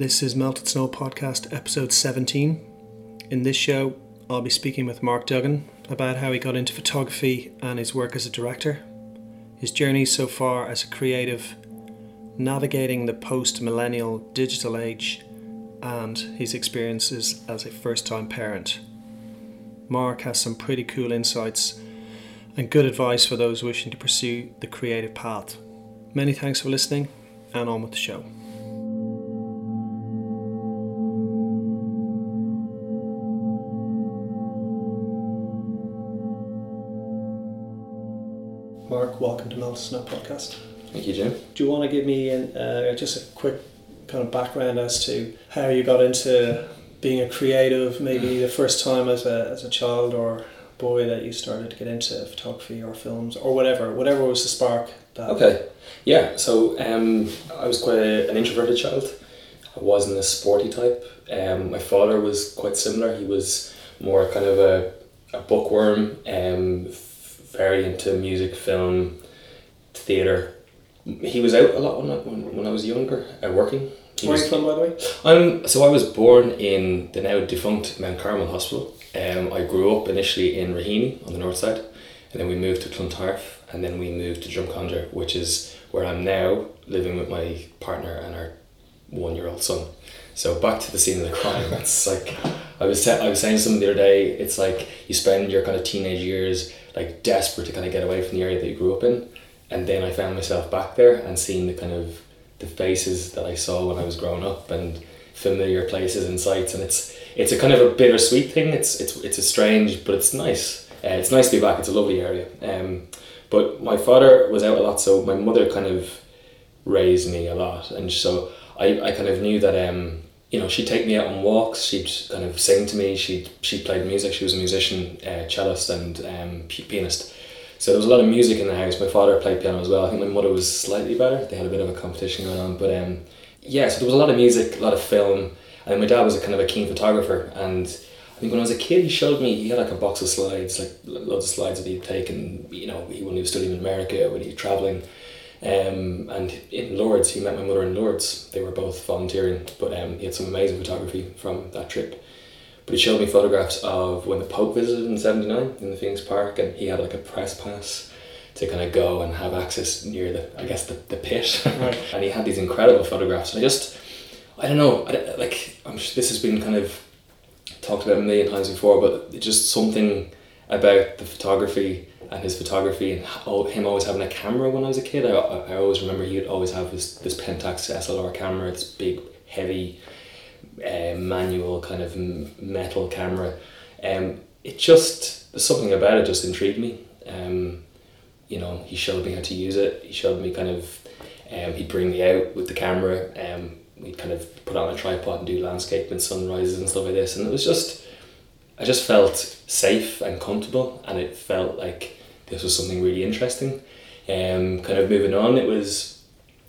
This is Melted Snow Podcast, episode 17. In this show, I'll be speaking with Mark Duggan about how he got into photography and his work as a director, his journey so far as a creative, navigating the post millennial digital age, and his experiences as a first time parent. Mark has some pretty cool insights and good advice for those wishing to pursue the creative path. Many thanks for listening, and on with the show. Welcome to Melted Snow Podcast. Thank you, Jim. Do you want to give me an, uh, just a quick kind of background as to how you got into being a creative, maybe the first time as a, as a child or boy that you started to get into photography or films or whatever, whatever was the spark that. Okay, yeah, so um, I was quite a, an introverted child. I wasn't a sporty type. Um, my father was quite similar. He was more kind of a, a bookworm, um, very into music, film, theatre. He was out a lot when I, when, when I was younger, uh, working. He Where are you from, by the way? I'm so I was born in the now defunct Mount Carmel Hospital. Um, I grew up initially in Raheny on the north side, and then we moved to Clontarf, and then we moved to Drumcondra, which is where I'm now living with my partner and our one year old son. So back to the scene of the crime. It's like I was te- I was saying something the other day. It's like you spend your kind of teenage years like desperate to kind of get away from the area that you grew up in, and then I found myself back there and seeing the kind of the faces that I saw when I was growing up and familiar places and sights, and it's it's a kind of a bittersweet thing. It's it's it's a strange, but it's nice. Uh, it's nice to be back. It's a lovely area. Um, but my father was out a lot, so my mother kind of raised me a lot, and so I, I kind of knew that um, you know she'd take me out on walks. She'd kind of sing to me. She she played music. She was a musician, uh, cellist, and um, pianist. So there was a lot of music in the house. My father played piano as well. I think my mother was slightly better. They had a bit of a competition going on, but um, yeah. So there was a lot of music, a lot of film, and my dad was a kind of a keen photographer. And I think when I was a kid, he showed me he had like a box of slides, like loads of slides that he'd taken. You know, he, when he was studying in America, when he was traveling. Um, and in Lourdes, he met my mother in Lourdes. They were both volunteering, but um, he had some amazing photography from that trip. But he showed me photographs of when the Pope visited in '79 in the Phoenix Park, and he had like a press pass to kind of go and have access near the, I guess the, the pit. Right. and he had these incredible photographs. And I just, I don't know, I, like I'm sure this has been kind of talked about a million times before, but it's just something about the photography and his photography and him always having a camera when I was a kid. I, I, I always remember he'd always have this, this Pentax SLR camera, this big, heavy, uh, manual kind of metal camera. Um, it just, something about it just intrigued me. Um, you know, he showed me how to use it. He showed me kind of, um, he'd bring me out with the camera. Um, we'd kind of put on a tripod and do landscape and sunrises and stuff like this. And it was just, I just felt safe and comfortable, and it felt like this was something really interesting. Um, kind of moving on, it was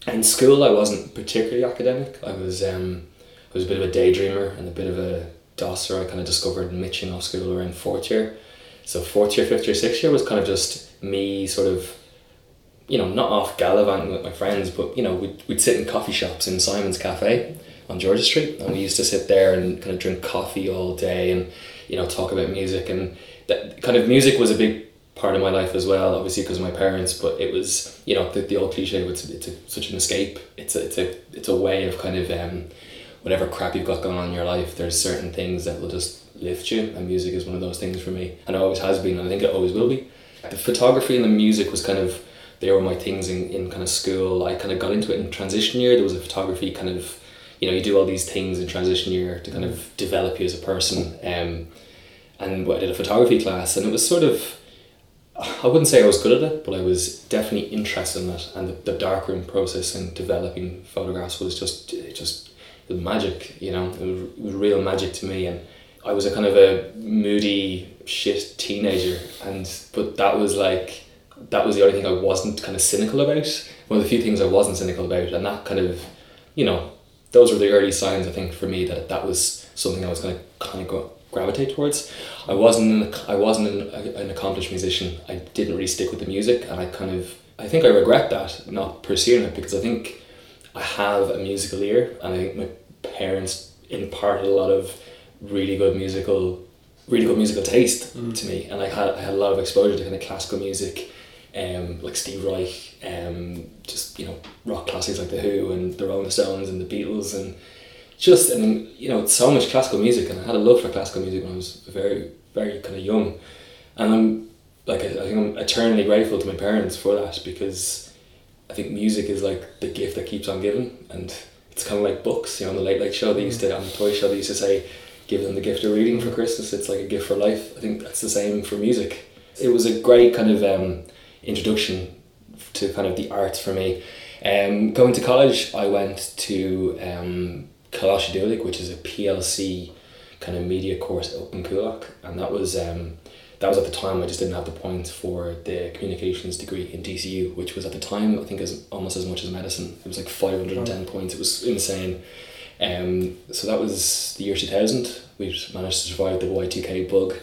in school. I wasn't particularly academic. I was um, I was a bit of a daydreamer and a bit of a dosser. I kind of discovered Mitchin off school around fourth year. So fourth year, fifth year, sixth year was kind of just me sort of, you know, not off gallivanting with my friends, but you know, we'd, we'd sit in coffee shops in Simon's Cafe on George's Street, and we used to sit there and kind of drink coffee all day and you know talk about music and that kind of music was a big part of my life as well obviously because of my parents but it was you know the, the old cliche it's, it's a, such an escape it's a, it's a it's a way of kind of um, whatever crap you've got going on in your life there's certain things that will just lift you. And music is one of those things for me and it always has been and I think it always will be. The photography and the music was kind of they were my things in, in kind of school. I kind of got into it in transition year. There was a photography kind of you know you do all these things in transition year to kind of develop you as a person um, and I did a photography class and it was sort of I wouldn't say I was good at it but I was definitely interested in it. And the, the darkroom process and developing photographs was just it just magic you know it was, real magic to me and I was a kind of a moody shit teenager and but that was like that was the only thing I wasn't kind of cynical about one of the few things I wasn't cynical about and that kind of you know those were the early signs I think for me that that was something I was going to kind of go, gravitate towards. I wasn't an, I wasn't an, an accomplished musician. I didn't really stick with the music, and I kind of I think I regret that not pursuing it because I think I have a musical ear, and I think my parents imparted a lot of really good musical, really good musical taste Mm. to me, and I had I had a lot of exposure to kind of classical music, um, like Steve Reich, um, just you know rock classics like the Who and the Rolling Stones and the Beatles and just mean you know so much classical music, and I had a love for classical music when I was very very kind of young, and I'm like I, I think I'm eternally grateful to my parents for that because I think music is like the gift that keeps on giving, and it's kind of like books. You know, on the Late Late Show, they used to on the Toy Show, they used to say, "Give them the gift of reading for Christmas." It's like a gift for life. I think that's the same for music. It was a great kind of um, introduction to kind of the arts for me. Um, going to college, I went to um, Coláiste which is a PLC kind of media course up in Coolock, and that was um, that was at the time I just didn't have the points for the communications degree in DCU, which was at the time I think as almost as much as medicine. It was like five hundred and ten points. It was insane. Um, so that was the year two thousand. We managed to survive the Y two K bug,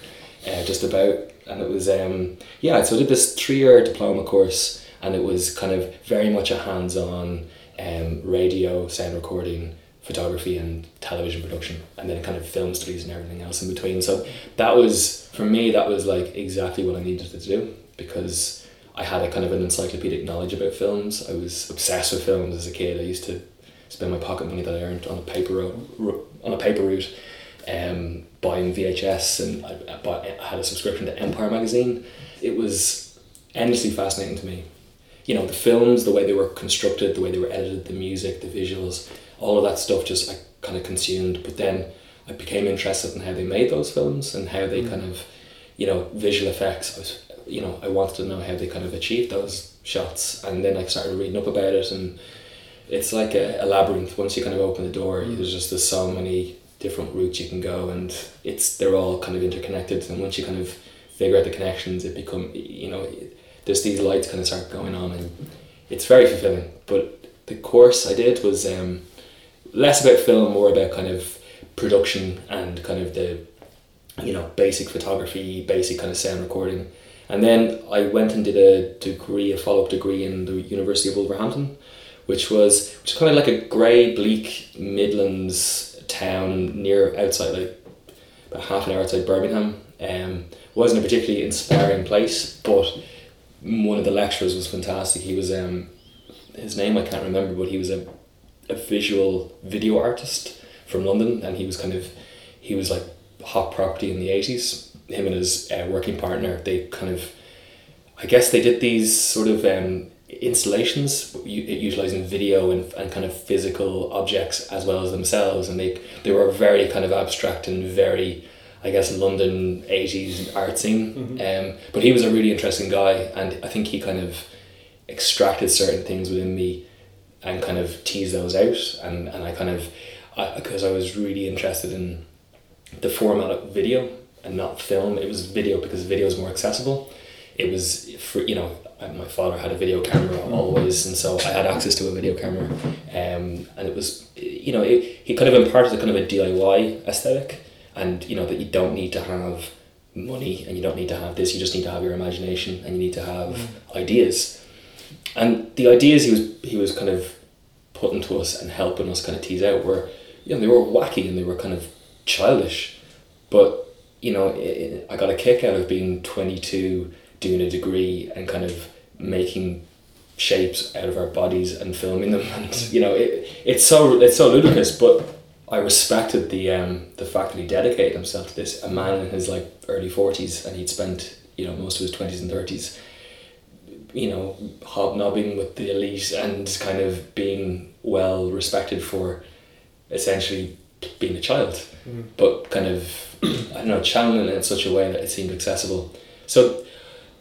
uh, just about, and it was um, yeah. So I did this three year diploma course, and it was kind of very much a hands on um, radio, sound recording, photography, and television production, and then kind of film studies and everything else in between. So that was for me. That was like exactly what I needed to do because I had a kind of an encyclopedic knowledge about films. I was obsessed with films as a kid. I used to spend my pocket money that I earned on a paper route, on a paper route, um, buying VHS, and I, bought, I had a subscription to Empire magazine. It was endlessly fascinating to me. You know, the films, the way they were constructed, the way they were edited, the music, the visuals, all of that stuff just I kind of consumed. But then I became interested in how they made those films and how they kind of, you know, visual effects. I was, you know, I wanted to know how they kind of achieved those shots, and then I started reading up about it, and it's like a, a labyrinth. Once you kind of open the door, there's just there's so many different routes you can go, and it's they're all kind of interconnected. And once you kind of figure out the connections, it become you know, there's these lights kind of start going on, and it's very fulfilling. But the course I did was um, less about film, more about kind of production and kind of the you know basic photography, basic kind of sound recording. And then I went and did a degree, a follow up degree in the University of Wolverhampton, which was which is kind of like a grey, bleak Midlands town near outside, like about half an hour outside Birmingham. Um, wasn't a particularly inspiring place, but one of the lecturers was fantastic. He was um, his name I can't remember, but he was a, a visual video artist from London, and he was kind of he was like hot property in the eighties. Him and his uh, working partner, they kind of, I guess they did these sort of um, installations utilizing video and, and kind of physical objects as well as themselves, and they they were very kind of abstract and very. I guess London eighties art scene, um, but he was a really interesting guy, and I think he kind of extracted certain things within me and kind of tease those out. And, and I kind of because I, was really interested in the format of video and not film. It was video because video is more accessible. It was for you know my father had a video camera always and so I had access to a video camera. Um, and it was you know it, he kind of imparted a kind of a DIY aesthetic and you know that you don't need to have money and you don't need to have this. You just need to have your imagination and you need to have ideas and the ideas he was he was kind of putting to us and helping us kind of tease out were you know they were wacky and they were kind of childish. But you know i I got a kick out of being 22 doing a degree and kind of making shapes out of our bodies and filming them. And you know it, it's so it's so ludicrous but I respected the um the fact that he dedicated himself to this. A man in his like early 40s and he'd spent you know most of his 20s and 30s you know, hobnobbing with the elite and kind of being well respected for essentially being a child, but kind of, I don't know, channeling it in such a way that it seemed accessible. So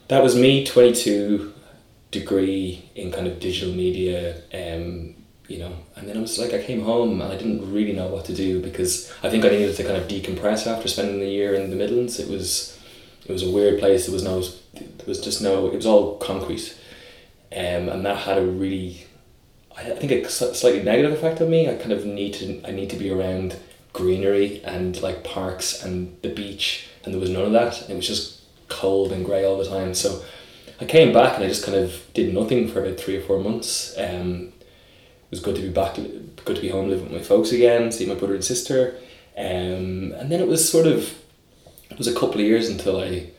that was me, 22, degree in kind of digital media, um, you know, and then I was like, I came home and I didn't really know what to do because I think I needed to kind of decompress after spending the year in the Midlands. It was, it was a weird place. There was no, there was just no, it was all concrete. Um, and that had a really, I think a slightly negative effect on me. I kind of need to, I need to be around greenery and like parks and the beach, and there was none of that. It was just cold and grey all the time. So I came back and I just kind of did nothing for about three or four months. Um, it was good to be back, good to be home living with my folks again, see my brother and sister. Um, and then it was sort of, it was a couple of years until I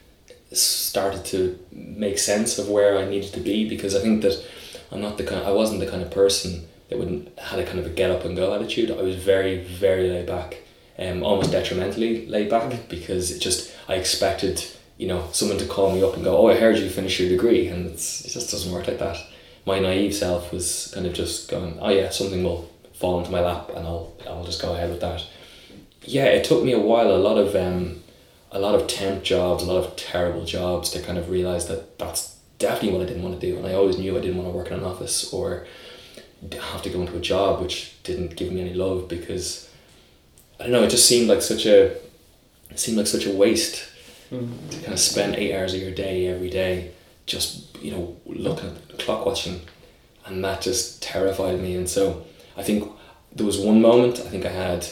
started to make sense of where I needed to be because I think that I'm not the kind, I wasn't the kind of person that would had a kind of a get up and go attitude. I was very, very laid back, um, almost detrimentally laid back because it just, I expected, you know, someone to call me up and go, oh, I heard you finish your degree. And it's, it just doesn't work like that. My naive self was kind of just going, oh yeah, something will fall into my lap and I'll, I'll just go ahead with that. Yeah, it took me a while, a lot of, um, a lot of temp jobs, a lot of terrible jobs to kind of realize that that's definitely what I didn't want to do. And I always knew I didn't want to work in an office or have to go into a job which didn't give me any love because I don't know, it just seemed like such a it seemed like such a waste mm-hmm. to kind of spend eight hours of your day every day just, you know, looking at the clock watching and that just terrified me and so I think there was one moment I think I had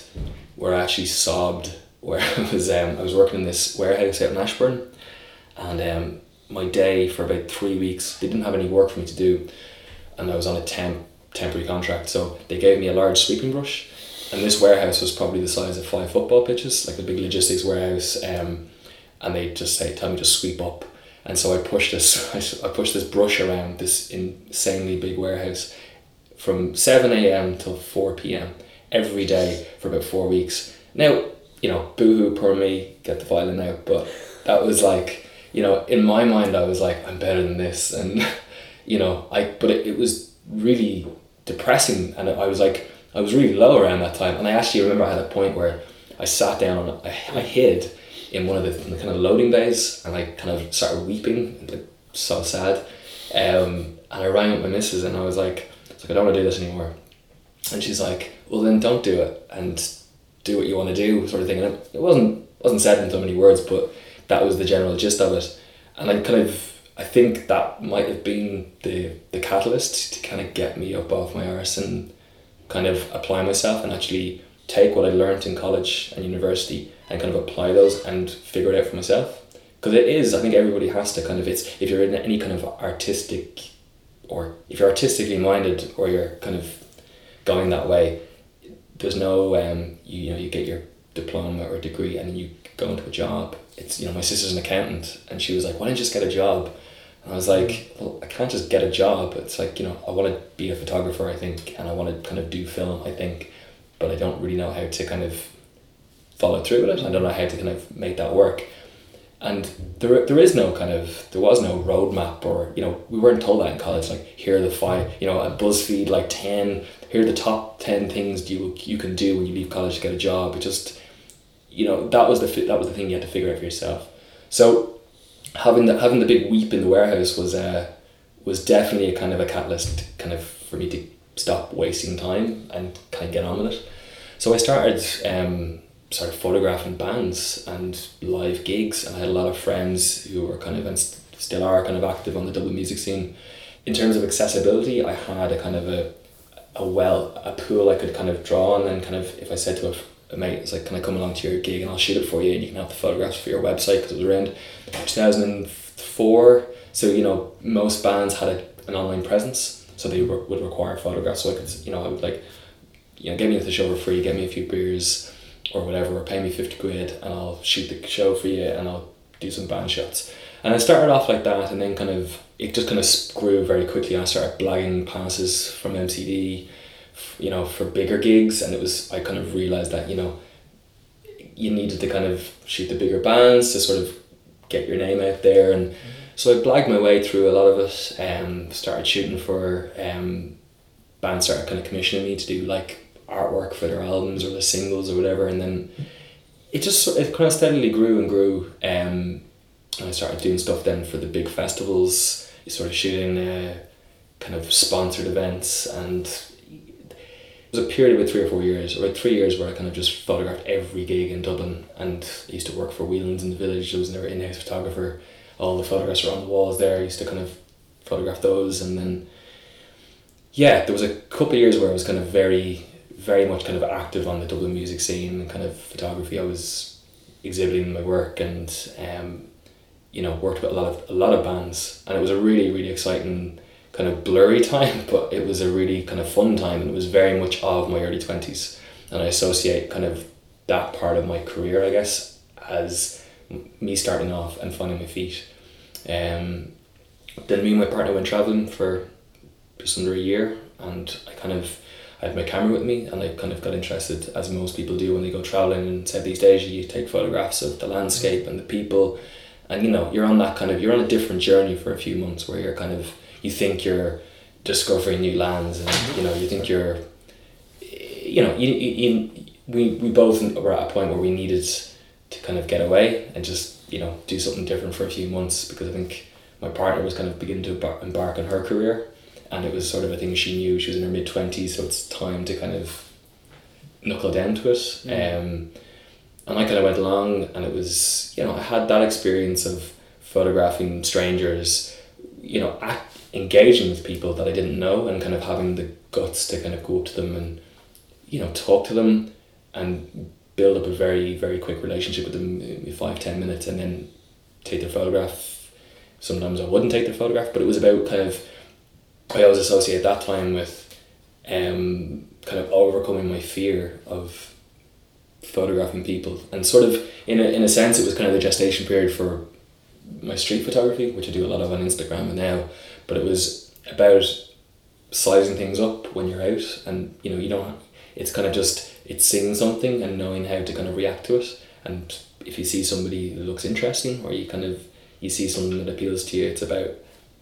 where I actually sobbed where I was um, I was working in this warehouse out in Ashbourne, and um, my day for about three weeks they didn't have any work for me to do, and I was on a temp temporary contract. So they gave me a large sweeping brush, and this warehouse was probably the size of five football pitches, like a big logistics warehouse. Um, and they just say, "Tell me to sweep up." And so I pushed this I pushed this brush around this insanely big warehouse from seven a.m. till four p.m. every day for about four weeks. Now you know, boohoo, poor me, get the violin out. But that was like, you know, in my mind, I was like, I'm better than this, and you know, I. But it, it was really depressing, and I was like, I was really low around that time, and I actually remember I had a point where I sat down I, I hid in one of the, the kind of loading days, and I kind of started weeping, like so sad. Um, and I rang up my missus, and I was like, I don't want to do this anymore. And she's like, well then don't do it, and do what you want to do sort of thing. And it wasn't wasn't said in so many words but that was the general gist of it. And I kind of I think that might have been the the catalyst to kind of get me up off my arse and kind of apply myself and actually take what I learned in college and university and kind of apply those and figure it out for myself. Because it is I think everybody has to kind of it's if you're in any kind of artistic or if you're artistically minded or you're kind of going that way there's no um, you, you know you get your diploma or degree and then you go into a job. It's you know my sister's an accountant and she was like why don't you just get a job? And I was like well I can't just get a job. It's like you know I want to be a photographer I think and I want to kind of do film I think but I don't really know how to kind of follow through with it. I don't know how to kind of make that work. And there, there is no kind of there was no roadmap or you know we weren't told that in college like here are the five you know at BuzzFeed like 10 here are the top 10 things you you can do when you leave college to get a job. It just you know that was the that was the thing you had to figure out for yourself. So having the having the big weep in the warehouse was uh was definitely a kind of a catalyst kind of for me to stop wasting time and kind of get on with it. So I started um started photographing bands and live gigs and I had a lot of friends who were kind of and still are kind of active on the Dublin music scene. In terms of accessibility I had a kind of a a well a pool I could kind of draw on and then kind of if I said to a, mate it's like can I come along to your gig and I'll shoot it for you and you can have the photographs for your website because it was around 2004 so you know most bands had a, an online presence so they would require photographs. So I could you know I would like you know get me at the show for free get me a few beers or whatever or pay me 50 quid and I'll shoot the show for you and I'll do some band shots. And I started off like that and then kind of it just kind of grew very quickly. I started blagging passes from MCD, you know, for bigger gigs, and it was I kind of realized that you know, you needed to kind of shoot the bigger bands to sort of get your name out there, and mm-hmm. so I blagged my way through a lot of it. Um, started shooting for um, bands started kind of commissioning me to do like artwork for their albums or the singles or whatever, and then it just it kind of steadily grew and grew. Um, and I started doing stuff then for the big festivals. Sort of shooting uh, kind of sponsored events and it was a period of three or four years or three years where I kind of just photographed every gig in Dublin and I used to work for Whelan's in the village. I was never in-house photographer. All the photographs were on the walls there. I used to kind of photograph those and then yeah there was a couple of years where I was kind of very very much kind of active on the Dublin music scene and kind of photography. I was exhibiting my work and um, you know worked with a lot of a lot of bands and it was a really really exciting kind of blurry time, but it was a really kind of fun time, and it was very much of my early twenties, and I associate kind of that part of my career, I guess, as me starting off and finding my feet. Um, then me and my partner went traveling for just under a year, and I kind of I had my camera with me, and I kind of got interested, as most people do when they go traveling in Southeast Asia. You take photographs of the landscape and the people, and you know you're on that kind of you're on a different journey for a few months where you're kind of you think you're discovering new lands, and you know you think you're, you know you, you, we we both were at a point where we needed to kind of get away and just you know do something different for a few months because I think my partner was kind of beginning to embark on her career and it was sort of a thing she knew she was in her mid 20s so it's time to kind of knuckle down to it mm. um, and I kind of went along and it was you know I had that experience of photographing strangers you know at, engaging with people that I didn't know and kind of having the guts to kind of go up to them and you know talk to them and build up a very very quick relationship with them in five ten minutes and then take their photograph. Sometimes I wouldn't take their photograph but it was about kind of I always associate that time with um, kind of overcoming my fear of photographing people. And sort of in a, in a sense it was kind of the gestation period for my street photography which I do a lot of on Instagram now. But it was about sizing things up when you're out. And you know you don't it's kind of just it's seeing something and knowing how to kind of react to it. And if you see somebody who looks interesting or you kind of you see something that appeals to you it's about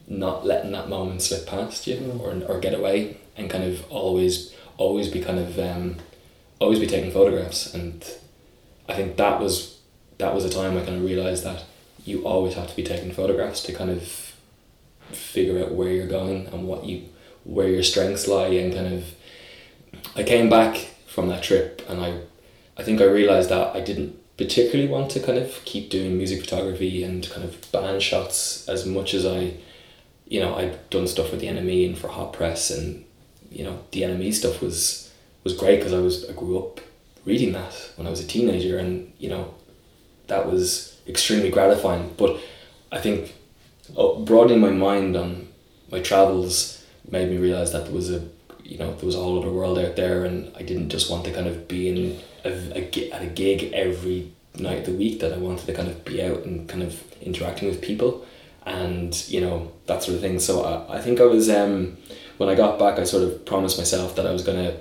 not letting that moment slip past you mm. or, or get away and kind of always always be kind of um, always be taking photographs and I think that was that was a time I kind of realized that you always have to be taking photographs to kind of figure out where you're going and what you where your strengths lie and kind of I came back from that trip and I I think I realized that I didn't particularly want to kind of keep doing music photography and kind of band shots as much as I you know I'd done stuff with the NME and for hot press and you know the NME stuff was was great because I was I grew up reading that when I was a teenager and you know that was extremely gratifying. But I think uh, broadening my mind on my travels made me realize that there was a you know there was a whole other world out there and I didn't just want to kind of be in a, a, at a gig every night of the week that I wanted to kind of be out and kind of interacting with people. And you know that sort of thing. So I, I think I was um, when I got back I sort of promised myself that I was to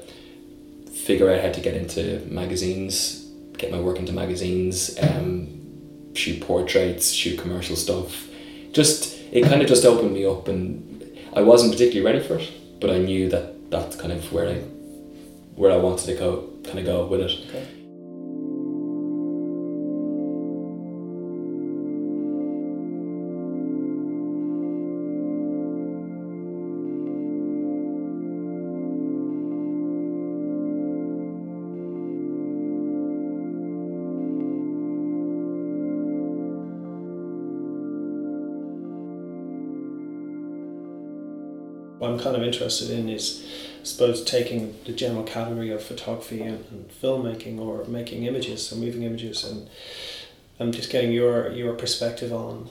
figure out how to get into magazines get my work into magazines um, shoot portraits shoot commercial stuff just it kind of just opened me up and I wasn't particularly ready for it but I knew that that's kind of where I where I wanted to go kind of go with it. Okay. Kind of interested in is, I suppose, taking the general category of photography and, and filmmaking or making images, so moving images, and I'm just getting your your perspective on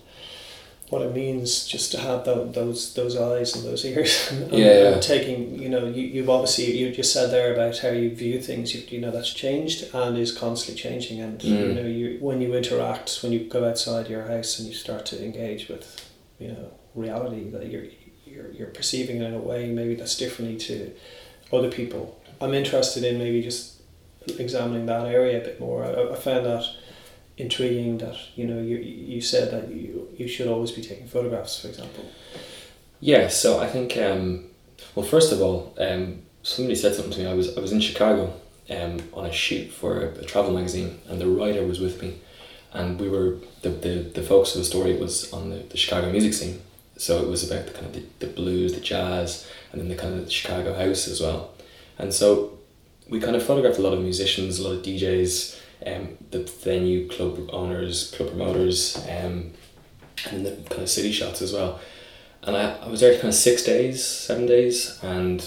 what it means just to have those those eyes and those ears and, yeah, yeah. and taking you know you, you've obviously you just said there about how you view things you, you know that's changed and is constantly changing and mm. you know you when you interact when you go outside your house and you start to engage with you know reality that you're you're, you're perceiving it in a way maybe that's differently to other people. I'm interested in maybe just examining that area a bit more. I, I found that intriguing that you know you you said that you you should always be taking photographs, for example. Yeah, so I think um, well, first of all, um, somebody said something to me. I was I was in Chicago um, on a shoot for a, a travel magazine, and the writer was with me, and we were the the, the focus of the story was on the, the Chicago music scene, so it was about the kind of the, the blues, the jazz, and then the kind of the Chicago house as well. And so we kind of photographed a lot of musicians, a lot of DJs, um, the venue club owners, club promoters, um, and the kind of city shots as well. And I, I was there kind of six days, seven days, and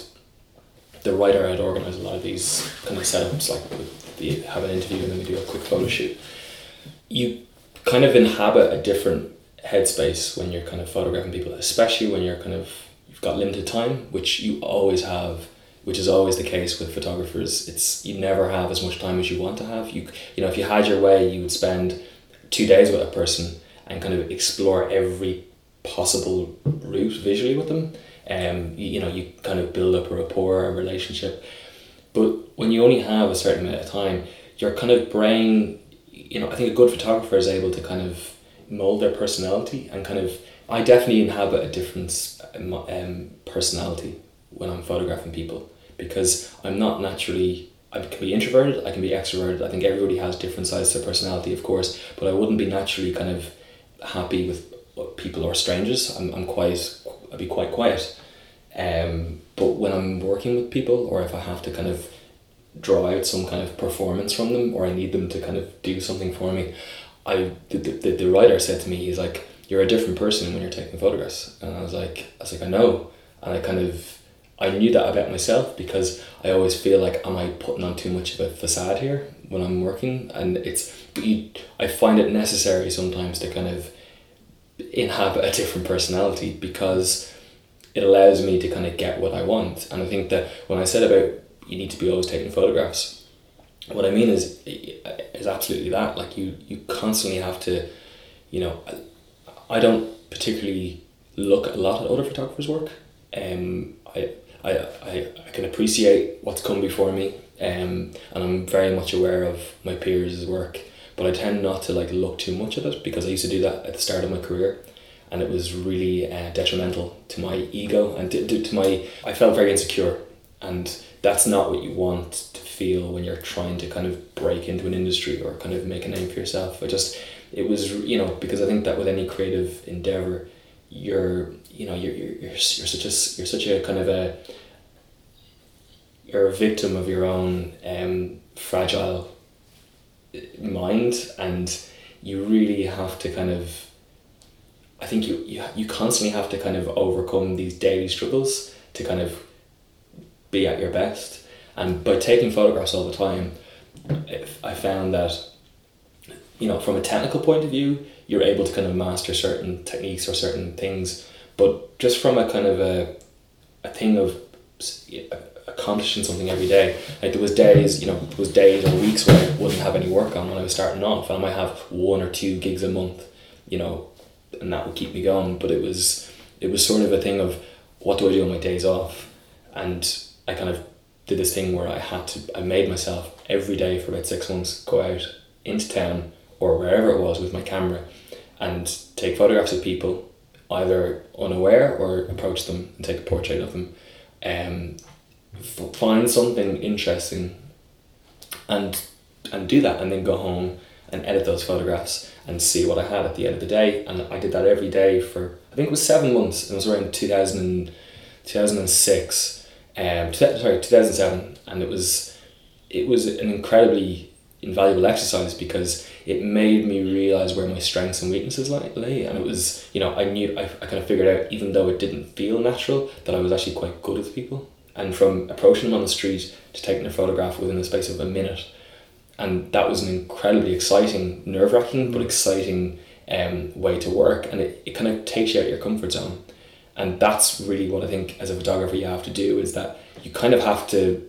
the writer had organised a lot of these kind of setups, like we have an interview and then we do a quick photo shoot. You kind of inhabit a different headspace when you're kind of photographing people, especially when you're kind of you've got limited time, which you always have, which is always the case with photographers. It's you never have as much time as you want to have. You you know if you had your way, you would spend two days with a person and kind of explore every possible route visually with them. Um, you, you know you kind of build up a rapport, a relationship. But when you only have a certain amount of time, your kind of brain, you know, I think a good photographer is able to kind of mold their personality and kind of I definitely inhabit a different um, personality when I'm photographing people because I'm not naturally I can be introverted I can be extroverted I think everybody has different sides to personality of course but I wouldn't be naturally kind of happy with people or strangers. I'm, I'm quite I'd be quite quiet. Um, but when I'm working with people or if I have to kind of draw out some kind of performance from them or I need them to kind of do something for me I the, the, the writer said to me he's like you're a different person when you're taking photographs. And I was like I was like I know. And I kind of I knew that about myself because I always feel like am I putting on too much of a facade here when I'm working? And it's you, I find it necessary sometimes to kind of inhabit a different personality because it allows me to kind of get what I want. And I think that when I said about you need to be always taking photographs what I mean is is absolutely that. Like you you constantly have to you know I don't particularly look a lot at other photographers work. Um I I, I, I can appreciate what's come before me um and I'm very much aware of my peers' work but I tend not to like look too much at it because I used to do that at the start of my career and it was really uh, detrimental to my ego and to, to, to my I felt very insecure and that's not what you want to feel when you're trying to kind of break into an industry or kind of make a name for yourself. I just it was you know because I think that with any creative endeavor, you're you know you're you're, you're, such a you're such a kind of a you're a victim of your own um, fragile mind and you really have to kind of I think you, you you constantly have to kind of overcome these daily struggles to kind of be at your best. And by taking photographs all the time, I found that, you know, from a technical point of view, you're able to kind of master certain techniques or certain things. But just from a kind of a, a thing of accomplishing something every day, like there was days, you know, there was days or weeks where I wouldn't have any work on when I was starting off, and I might have one or two gigs a month, you know, and that would keep me going. But it was, it was sort of a thing of, what do I do on my days off, and I kind of did this thing where I had to I made myself every day for about six months go out into town or wherever it was with my camera and take photographs of people either unaware or approach them and take a portrait of them um, f- find something interesting and and do that and then go home and edit those photographs and see what I had at the end of the day. And I did that every day for I think it was seven months. It was around 2000 2006 um, sorry, 2007, and it was it was an incredibly invaluable exercise because it made me realize where my strengths and weaknesses lay, and it was you know I knew I, I kind of figured out even though it didn't feel natural that I was actually quite good with people, and from approaching them on the street to taking a photograph within the space of a minute, and that was an incredibly exciting, nerve wracking but exciting um, way to work, and it, it kind of takes you out of your comfort zone and that's really what I think as a photographer you have to do is that you kind of have to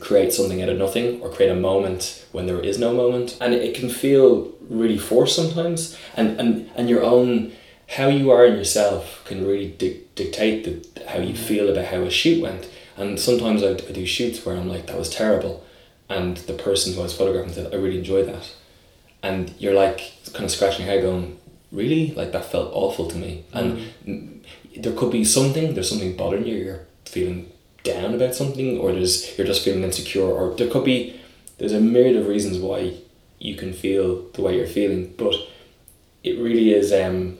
create something out of nothing or create a moment when there is no moment. And it can feel really forced sometimes. And and, and your own how you are in yourself can really di- dictate the, how you feel about how a shoot went. And sometimes I, I do shoots where I'm like that was terrible. And the person who I was photographing said I really enjoyed that. And you're like kind of scratching your head going really? Like that felt awful to me. Mm. and there could be something there's something bothering you you're feeling down about something or there's you're just feeling insecure or there could be there's a myriad of reasons why you can feel the way you're feeling but it really is um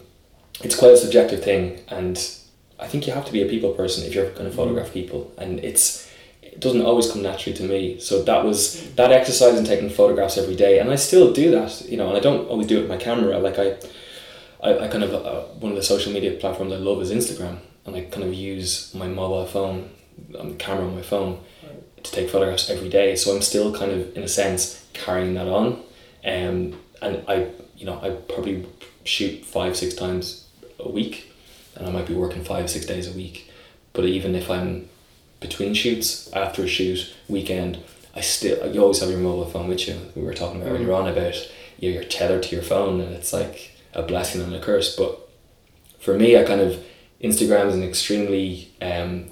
it's quite a subjective thing and I think you have to be a people person if you're going to mm. photograph people and it's it doesn't always come naturally to me so that was that exercise in taking photographs every day and I still do that you know and I don't always do it with my camera like I I, I kind of uh, one of the social media platforms I love is Instagram, and I kind of use my mobile phone, um, the camera on my phone, to take photographs every day. So I'm still kind of in a sense carrying that on, um, and I you know I probably shoot five six times a week, and I might be working five six days a week, but even if I'm between shoots, after a shoot, weekend, I still you always have your mobile phone with you. We were talking about earlier on about you're tethered to your phone, and it's like a blessing and a curse. But for me, I kind of Instagram is an extremely um,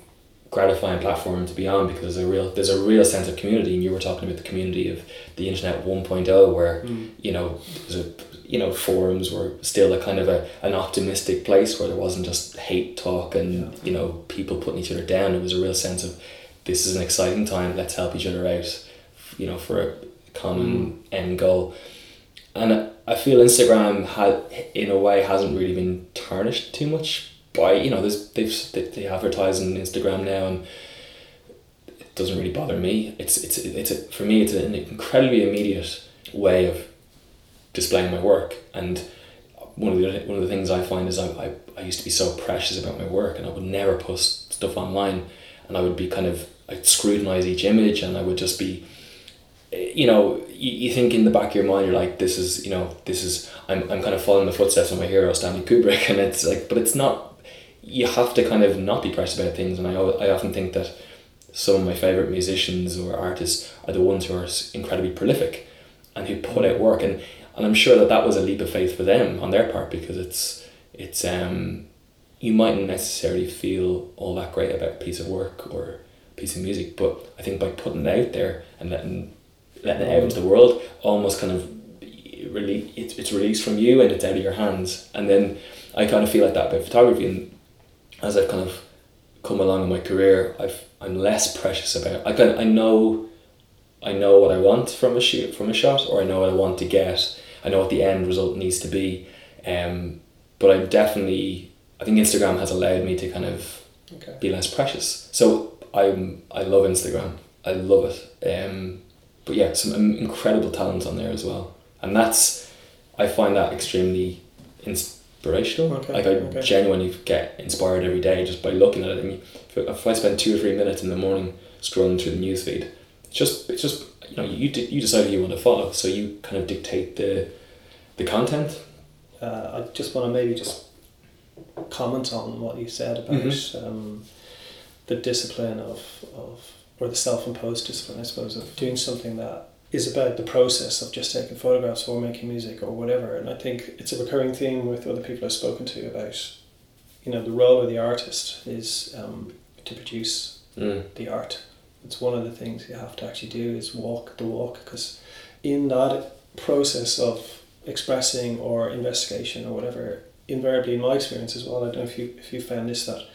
gratifying platform to be on because there's a real there's a real sense of community and you were talking about the community of the internet 1.0 where Mm. you know there's a you know forums were still a kind of a an optimistic place where there wasn't just hate talk and you know people putting each other down it was a real sense of this is an exciting time let's help each other out you know for a common end goal and I feel Instagram had in a way hasn't really been tarnished too much by you know there's they've they, they advertise on Instagram now and it doesn't really bother me. It's it's it's a, for me it's an incredibly immediate way of displaying my work. And one of the one of the things I find is I, I, I used to be so precious about my work and I would never post stuff online. And I would be kind of I'd scrutinize each image and I would just be you know you, you think in the back of your mind you're like this is you know this is I'm, I'm kind of following the footsteps of my hero Stanley Kubrick. And it's like but it's not you have to kind of not be precious about things. And I, I often think that some of my favorite musicians or artists are the ones who are incredibly prolific and who put out work. And and I'm sure that that was a leap of faith for them on their part because it's it's um you mightn't necessarily feel all that great about a piece of work or a piece of music but I think by putting it out there and letting letting it out into the world almost kind of really it's, it's released from you and it's out of your hands. And then I kind of feel like that about photography. And as I've kind of come along in my career I've I'm less precious about I kind of, I know I know what I want from a shoot from a shot or I know what I want to get. I know what the end result needs to be. Um, but I'm definitely I think Instagram has allowed me to kind of Okay. be less precious. So I'm I love Instagram. I love it. Um, but yeah some incredible talent on there as well and that's I find that extremely inspirational Okay, like I okay. genuinely get inspired every day just by looking at it I mean if, if I spend two or three minutes in the morning scrolling through the newsfeed it's just it's just you know you you decide who you want to follow so you kind of dictate the the content Uh, I just want to maybe just comment on what you said about Mhm. um, the discipline of, of or the self-imposed discipline, I suppose, of doing something that is about the process of just taking photographs or making music or whatever. And I think it's a recurring theme with other people I've spoken to about, you know, the role of the artist is um, to produce mm. the art. It's one of the things you have to actually do is walk the walk because in that process of expressing or investigation or whatever, invariably in my experience as well, I don't know if you if you found this that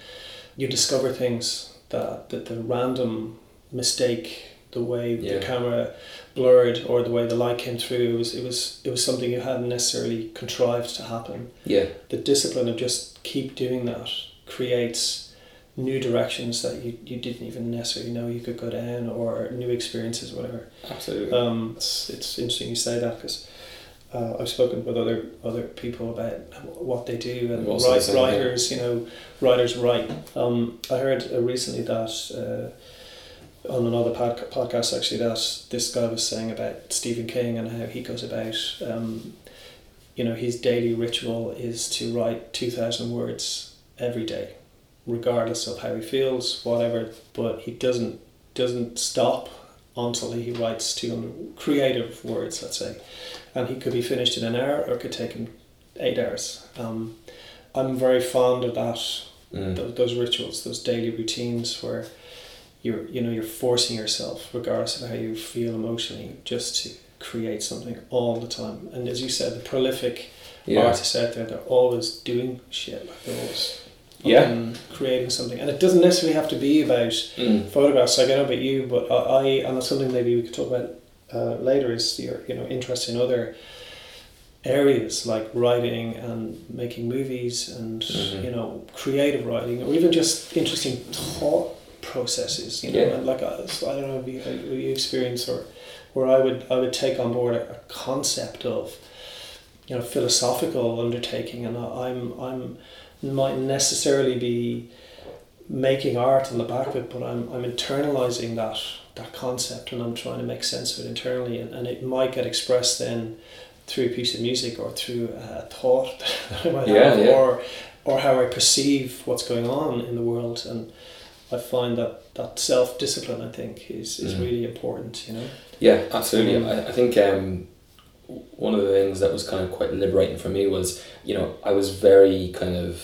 you discover things that that the random mistake, the way Yeah. the camera blurred or the way the light came through, it was it was it was something you hadn't necessarily contrived to happen. Yeah. The discipline of just keep doing that creates new directions that you, you didn't even necessarily know you could go down or new experiences whatever. Absolutely. Um, it's, it's interesting you say that because uh, I've spoken with other other people about what they do and write, writers you know writers write. Um, I heard uh, recently that uh, on another pod- podcast actually that this guy was saying about Stephen King and how he goes about um, you know his daily ritual is to write 2000 words every day regardless of how he feels whatever but he doesn't doesn't stop until he writes 200 creative words let's say and he could be finished in an hour or it could take him eight hours um, I'm very fond of that mm. those, those rituals, those daily routines where you're you know you're forcing yourself, regardless of how you feel emotionally, just to create something all the time. And as you said, the prolific yeah artists out there, they're always doing shit. Like they're always Yeah. fucking creating something, and it doesn't necessarily have to be about mm. photographs. I don't know about you, but I, I and it's something maybe we could talk about uh, later is your you know interest in other areas like writing and making movies and Mhm. you know creative writing or even just interesting thought processes. You know, Yeah. like I, so I don't know if you, if you experience or where I would I would take on board a, a concept of you know philosophical undertaking and I, I'm I'm might necessarily be making art on the back of it, but I'm, I'm internalizing that that concept and I'm trying to make sense of it internally, and, and it might get expressed then through a piece of music or through a thought that I might Yeah, have, yeah. or or how I perceive what's going on in the world, and I find that that self discipline I think is is Mm. really important. You know. Yeah, absolutely. Mm. I, I think um, one of the things that was kind of quite liberating for me was, you know, I was very kind of,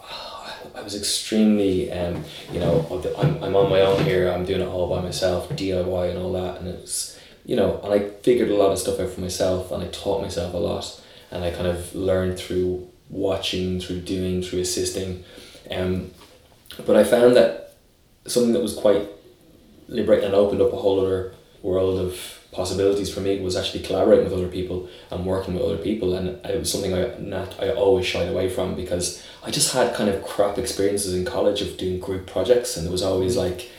I was extremely, um, you know, I'm, I'm on my own here, I'm doing it all by myself, DIY and all that, and it's, you know, and I figured a lot of stuff out for myself, and I taught myself a lot, and I kind of learned through watching, through doing, through assisting, um, but I found that something that was quite liberating and opened up a whole other world of possibilities for me was actually collaborating with other people and working with other people. And it was something I not I always shied away from because I just had kind of crap experiences in college of doing group projects. And it was always mm. like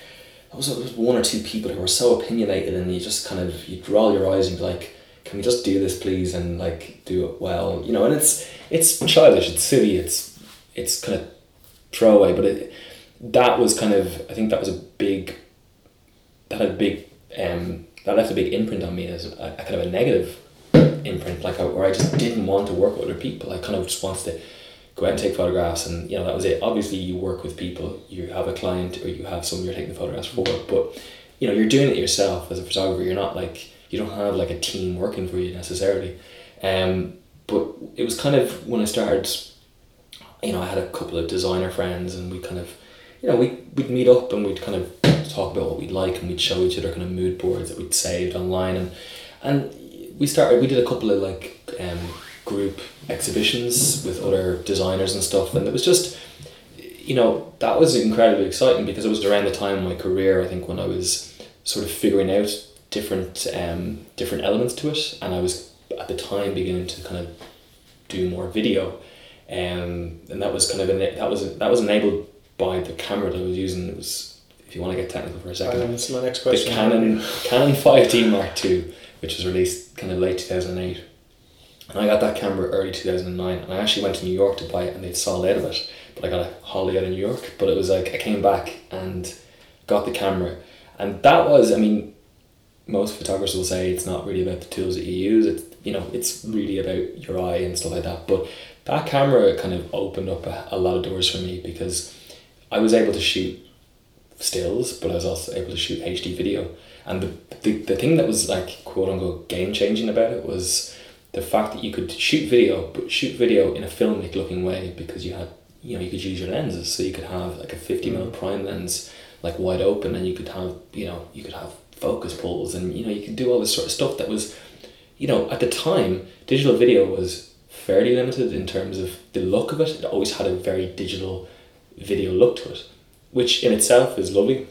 there was, was one or two people who were so opinionated and you just kind of you roll your eyes and be like can we just do this please and like do it well? You know and it's it's childish it's silly it's it's kind of throwaway but it that was kind of I think that was a big that had a big um, that left a big imprint on me as a, a kind of a negative imprint, like I, where I just didn't want to work with other people. I kind of just wanted to go out and take photographs, and you know that was it. Obviously, you work with people, you have a client, or you have someone you're taking the photographs for, but you know you're doing it yourself as a photographer. You're not like you don't have like a team working for you necessarily. Um, but it was kind of when I started, you know, I had a couple of designer friends, and we kind of, you know, we we'd meet up and we'd kind of talk about what we'd like and we'd show each other kind of mood boards that we'd saved online and and we started we did a couple of like um, group exhibitions with other designers and stuff and it was just you know that was incredibly exciting because it was around the time of my career I think when I was sort of figuring out different um, different elements to it and I was at the time beginning to kind of do more video um, and that was kind of that was that was enabled by the camera that I was using it was if you want to get technical for a second Um, that's my next the question. Canon Canon 5D Mark II, which was released kind of late two thousand eight, and I got that camera early two thousand and nine, and I actually went to New York to buy it, and they'd sold out of it, but I got a holiday out of New York. But it was like I came back and got the camera, and that was I mean, most photographers will say it's not really about the tools that you use. It's you know it's really about your eye and stuff like that. But that camera kind of opened up a, a lot of doors for me because I was able to shoot stills, but I was also able to shoot HD video. And the, the, the thing that was like quote unquote game changing about it was the fact that you could shoot video, but shoot video in a filmic looking way because you had you know you could use your lenses, so you could have like a fifty mm. prime lens like wide open, and you could have you know you could have focus pulls, and you know you could do all this sort of stuff that was, you know, at the time digital video was fairly limited in terms of the look of it. It always had a very digital video look to it which in itself is lovely,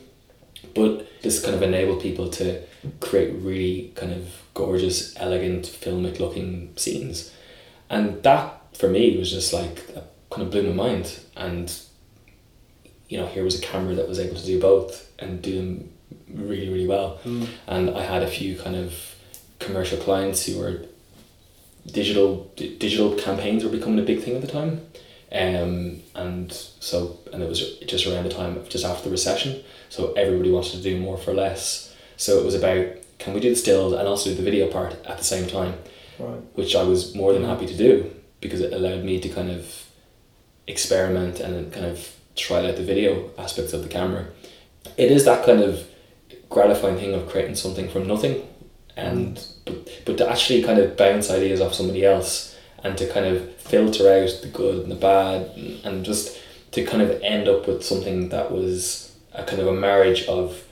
but this kind of enabled people to create really kind of gorgeous, elegant, filmic looking scenes. And that for me was just like kind of blew my mind. And you know, here was a camera that was able to do both and do them really, really well. Mm. And I had a few kind of commercial clients who were digital d- digital campaigns were becoming a big thing at the time. Um, and so and it was just around the time just after the recession so everybody wanted to do more for less. So it was about can we do the stills and also do the video part at the same time? Right. which I was more than happy to do because it allowed me to kind of experiment and kind of try out the video aspects of the camera. It is that kind of gratifying thing of creating something from nothing and but, but to actually kind of bounce ideas off somebody else and to kind of filter out the good and the bad and, just to kind of end up with something that was a kind of a marriage of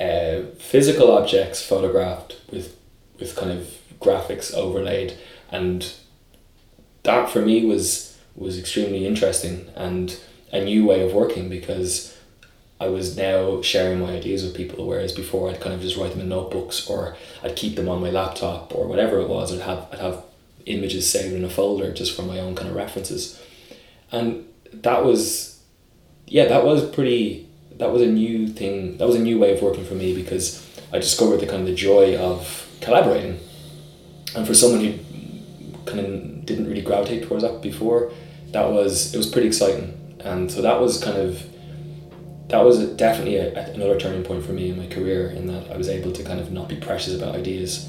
uh, physical objects photographed with with kind of graphics overlaid. And that for me was was extremely interesting and a new way of working because I was now sharing my ideas with people whereas before I'd kind of just write them in notebooks or I'd keep them on my laptop or whatever it was. I'd have I'd have images saved in a folder just for my own kind of references. And that was yeah that was pretty that was a new thing that was a new way of working for me because I discovered the kind of the joy of collaborating. And for someone who kind of didn't really gravitate towards that before that was it was pretty exciting. And so that was kind of that was definitely a, another turning point for me in my career in that I was able to kind of not be precious about ideas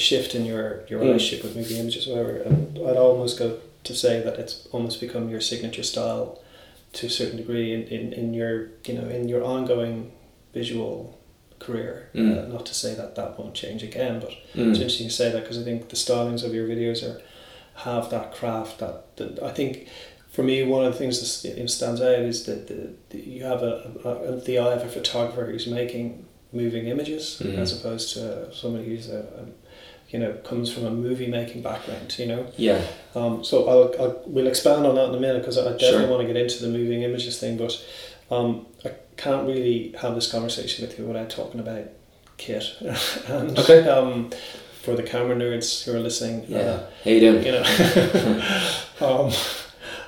shift in your, your Mm. relationship with moving images, whatever. And I'd almost go to say that it's almost become your signature style to a certain degree in, in, in your you know in your ongoing visual career. Mm. Uh, not to say that that won't change again, but Mm. it's interesting to say that because I think the stylings of your videos are have that craft that, that I think for me one of the things that st- you know, stands out is that the, the, you have a, a, the eye of a photographer who's making moving images Mhm. as opposed to somebody who's a you know comes from a movie making background you know Yeah. um, so I'll, I'll we'll expand on that in a minute because I definitely Sure. want to get into the moving images thing but um, I can't really have this conversation with you without talking about kit and Okay. um, for the camera nerds who are listening Yeah. uh, How you doing? you know um,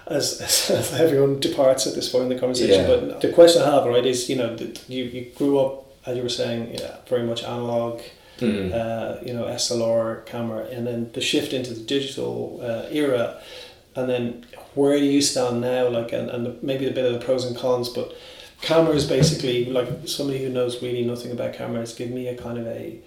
as, as, as everyone departs at this point in the conversation Yeah. but the question I have right is you know you, you grew up as you were saying yeah, very much analog Mm. uh, you know SLR camera and then the shift into the digital uh, era and then where do you stand now like and, and maybe a bit of the pros and cons but cameras basically like somebody who knows really nothing about cameras give me a kind of a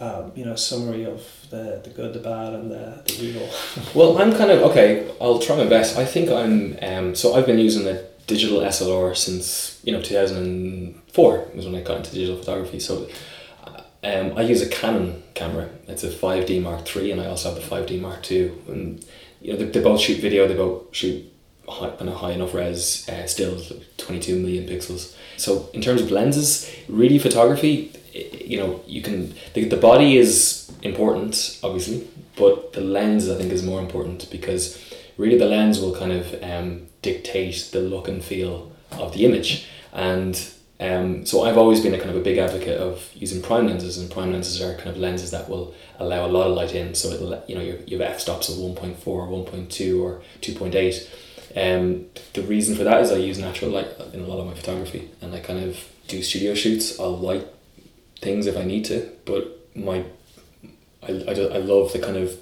um, you know summary of the, the good the bad and the, the evil Well, I'm kind of okay. I'll try my best. I think I'm. Um, so I've been using a digital SLR since you know two thousand and four was when I got into digital photography. So um, I use a Canon camera. It's a five D Mark three, and I also have the five D Mark two. And you know they, they both shoot video. They both shoot high, kind of high enough res, uh, still twenty two million pixels. So in terms of lenses, really photography, you know, you can the, the body is important, obviously, but the lens I think is more important because really the lens will kind of um, dictate the look and feel of the image. And um, so I've always been a kind of a big advocate of using prime lenses, and prime lenses are kind of lenses that will allow a lot of light in. So it'll you know you you have f stops of one point four, one point two, or two point eight. Um, the reason for that is I use natural light in a lot of my photography, and I kind of do studio shoots. I'll light things if I need to, but my I, I, I love the kind of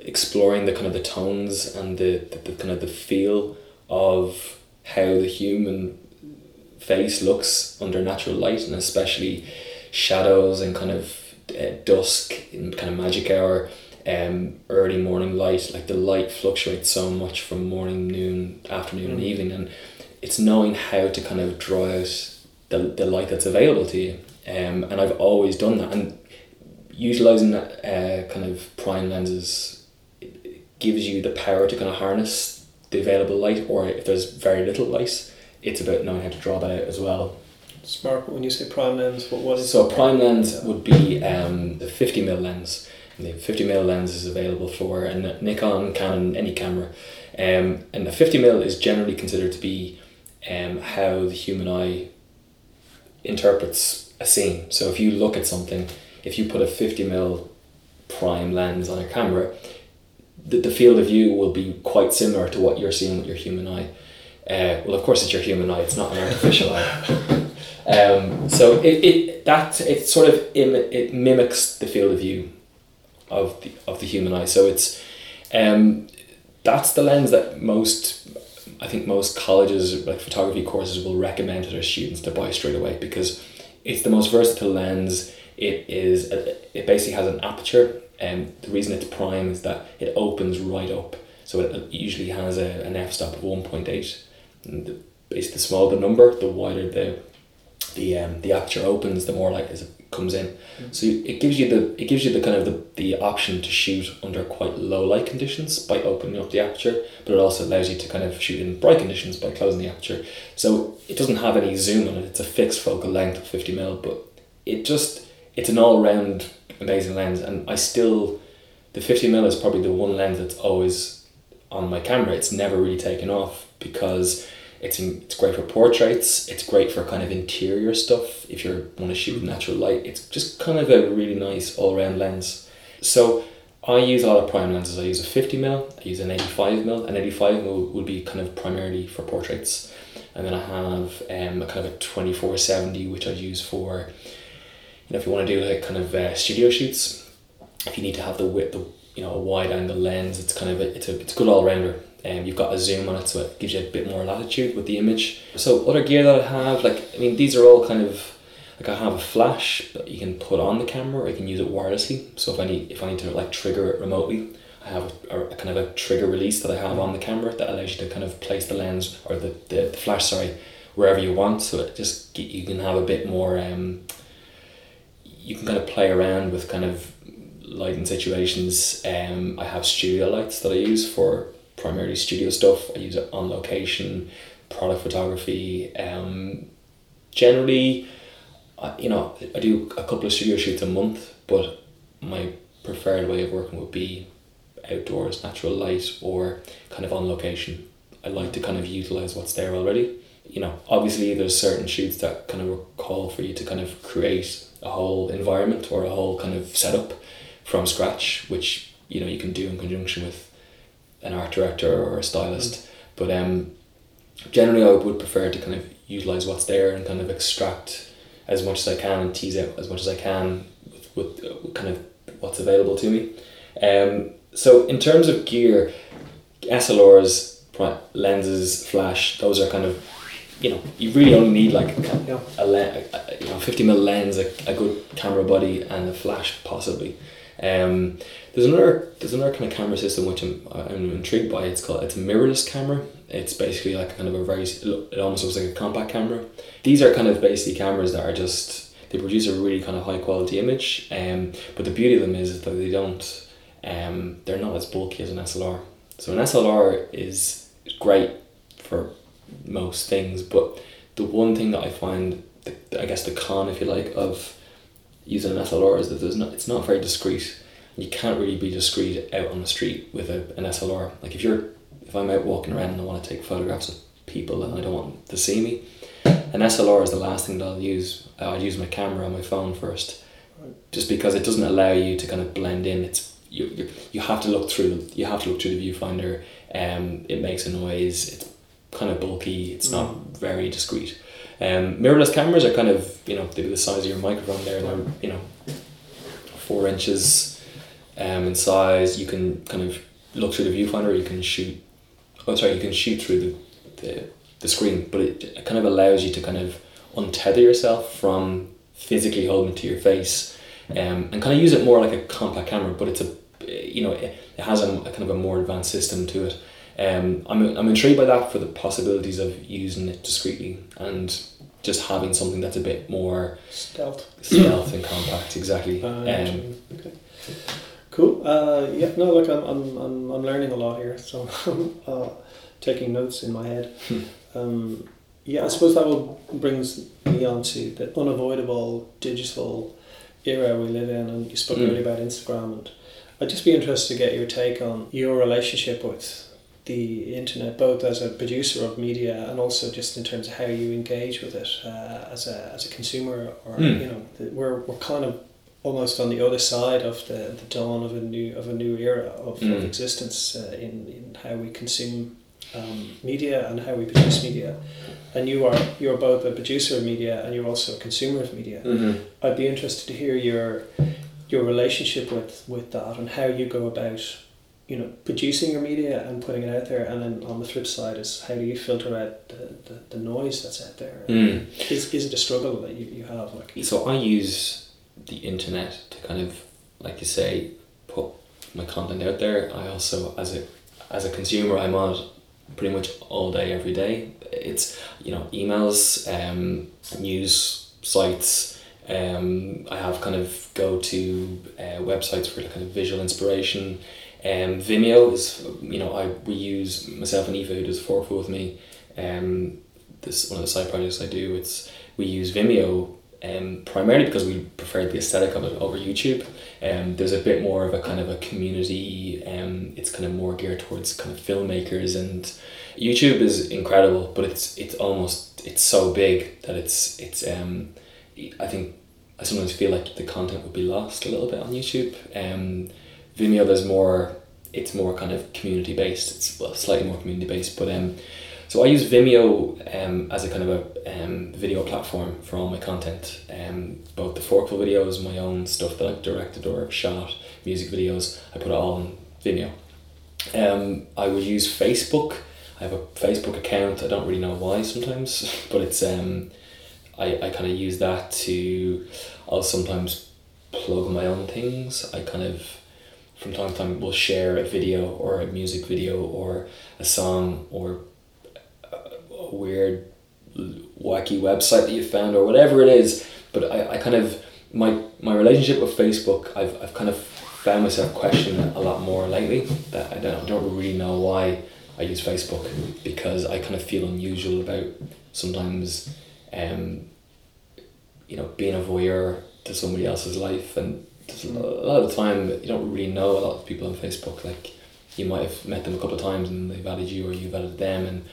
exploring the kind of the tones and the, the, the kind of the feel of how the human face looks under natural light and especially shadows and kind of uh, dusk in kind of magic hour um, early morning light like the light fluctuates so much from morning noon afternoon and Mm. evening and it's knowing how to kind of draw out the, the light that's available to you um, and I've always done that and utilizing that uh, kind of prime lenses gives you the power to kind of harness the available light or if there's very little light it's about knowing how to draw that out as well. Smart when you say prime lens what, was it? so a prime lens would be um, the 50 mm lens and the 50 mm lens is available for a Nikon, Canon, any camera. Um, and the 50 mm is generally considered to be um, how the human eye interprets a scene. So if you look at something if you put a 50 mm prime lens on a camera the, the field of view will be quite similar to what you're seeing with your human eye uh, well of course it's your human eye it's not an artificial eye um, so it, it that it sort of Im- it mimics the field of view of the of the human eye. So it's um, that's the lens that most I think most colleges like photography courses will recommend to their students to buy straight away because it's the most versatile lens. It is it basically has an aperture, and the reason it's prime is that it opens right up. So it it usually has a, an f stop of one point eight. The, basically, the smaller the number, the wider the the um, the aperture opens, the more light as it comes in. So you- it gives you the it gives you the kind of the, the option to shoot under quite low light conditions by opening up the aperture, but it also allows you to kind of shoot in bright conditions by closing the aperture. So it doesn't have any zoom on it. It's a fixed focal length of fifty mil, but it just it's an all round amazing lens, and I still the fifty mil is probably the one lens that's always on my camera. It's never really taken off because it's in, it's great for portraits. It's great for kind of interior stuff. If you want to shoot natural light, it's just kind of a really nice all round lens. So I use a lot of prime lenses. I use a fifty mil. I use an eighty five mil. An eighty five mil would be kind of primarily for portraits, and then I have um, a kind of a twenty four seventy which I use for, you know, if you want to do like kind of uh, studio shoots. If you need to have the width, the you know, a wide angle lens, it's kind of a, it's a it's a good all rounder. Um, you've got a zoom on it, so it gives you a bit more latitude with the image. So other gear that I have, like I mean, these are all kind of like I have a flash that you can put on the camera or you can use it wirelessly. So if I need if I need to like trigger it remotely, I have a, a kind of a trigger release that I have on the camera that allows you to kind of place the lens or the, the, the flash sorry wherever you want. So it just you can have a bit more. Um, you can kind of play around with kind of lighting situations. Um, I have studio lights that I use for primarily studio stuff. I use it on location, product photography. Um, generally, I, you know, I do a couple of studio shoots a month, but my preferred way of working would be outdoors, natural light, or kind of on location. I like to kind of utilize what's there already. You know, obviously there's certain shoots that kind of call for you to kind of create a whole environment or a whole kind of setup from scratch, which you know you can do in conjunction with an art director or a stylist. But um, generally, I would prefer to kind of utilize what's there and kind of extract as much as I can and tease out as much as I can with, with, uh, kind of what's available to me. Um, so in terms of gear, SLRs, lenses, flash, those are kind of you know you really only need like yeah. a, a, you know fifty mil lens, a, a good camera body, and a flash possibly. Um, there's another there's another kind of camera system which I'm, I'm intrigued by. It's called it's a mirrorless camera. It's basically like kind of a very it almost looks like a compact camera. These are kind of basically cameras that are just they produce a really kind of high quality image. Um, but the beauty of them is that they don't um, they're not as bulky as an SLR. So an SLR is great for most things, but the one thing that I find, the, I guess the con, if you like, of using an SLR is that there's not, it's not very discreet. You can't really be discreet out on the street with a, an SLR. Like if you're, if I'm out walking around and I want to take photographs of people and I don't want them to see me, an SLR is the last thing that I'll use. I'd use my camera on my phone first, just because it doesn't allow you to kind of blend in. It's you, you, you have to look through you have to look through the viewfinder. Um, it makes a noise. It's kind of bulky. It's not mm. very discreet. Um, mirrorless cameras are kind of you know they're the size of your microphone. There, they're you know four inches um, in size. You can kind of look through the viewfinder. You can shoot. Oh, sorry. You can shoot through the, the, the screen, but it, it kind of allows you to kind of untether yourself from physically holding it to your face um, and kind of use it more like a compact camera, but it's a you know it, it has a, a kind of a more advanced system to it. Um, I'm, I'm intrigued by that for the possibilities of using it discreetly and just having something that's a bit more stealth, stealth and compact. Exactly. Uh, um, okay. Cool. Uh, yeah. No. Look, I'm, I'm, I'm, I'm learning a lot here, so I'm uh, taking notes in my head. Hmm. um, yeah, I suppose that will brings me on to the unavoidable digital era we live in, and you spoke mm. earlier about Instagram, and I'd just be interested to get your take on your relationship with the internet, both as a producer of media and also just in terms of how you engage with it uh, as a as a consumer, or mm. you know, we're we're kind of almost on the other side of the, the dawn of a new of a new era of, mm. of existence uh, in, in how we consume um, media and how we produce media and you are you're both a producer of media and you're also a consumer of media. Mm-hmm. I'd be interested to hear your your relationship with with that and how you go about you know producing your media and putting it out there and then on the flip side is how do you filter out the, the, the noise that's out there mm. is, is it a struggle that you, you have like so I use the internet to kind of like you say put my content out there. I also as a as a consumer I'm on it pretty much all day every day. It's you know emails um, news sites um, I have kind of go to uh, websites for kind of visual inspiration. Um, Vimeo is you know I we use myself and Eva who does Forkful with me. Um, this one of the side projects I do it's we use Vimeo um, primarily because we prefer the aesthetic of it over YouTube. Um, there's a bit more of a kind of a community. Um, it's kind of more geared towards kind of filmmakers and YouTube is incredible, but it's it's almost it's so big that it's it's um, I think I sometimes feel like the content would be lost a little bit on YouTube. Um, Vimeo there's more it's more kind of community based. It's well slightly more community based, but um, so I use Vimeo um, as a kind of a um, video platform for all my content. Um, both the Forkful videos, my own stuff that I've directed or shot, music videos, I put it all on Vimeo. Um, I would use Facebook I have a Facebook account. I don't really know why sometimes, but it's um, I, I kind of use that to I'll sometimes plug my own things. I kind of from time to time will share a video or a music video or a song or weird wacky website that you found or whatever it is. But I, I kind of my my relationship with Facebook I've, I've kind of found myself questioning a lot more lately that I don't, don't really know why I use Facebook because I kind of feel unusual about sometimes um, you know being a voyeur to somebody else's life and a lot of the time you don't really know a lot of people on Facebook like you might have met them a couple of times and they've added you or you've added them and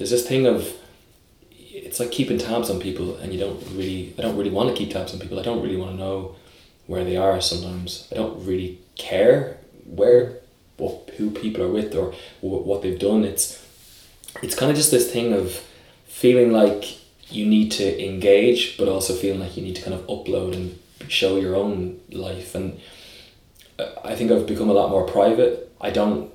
there's this thing of it's like keeping tabs on people and you don't really I don't really want to keep tabs on people. I don't really want to know where they are sometimes. I don't really care where what who people are with or what they've done. It's it's kind of just this thing of feeling like you need to engage but also feeling like you need to kind of upload and show your own life. And uh, I think I've become a lot more private. I don't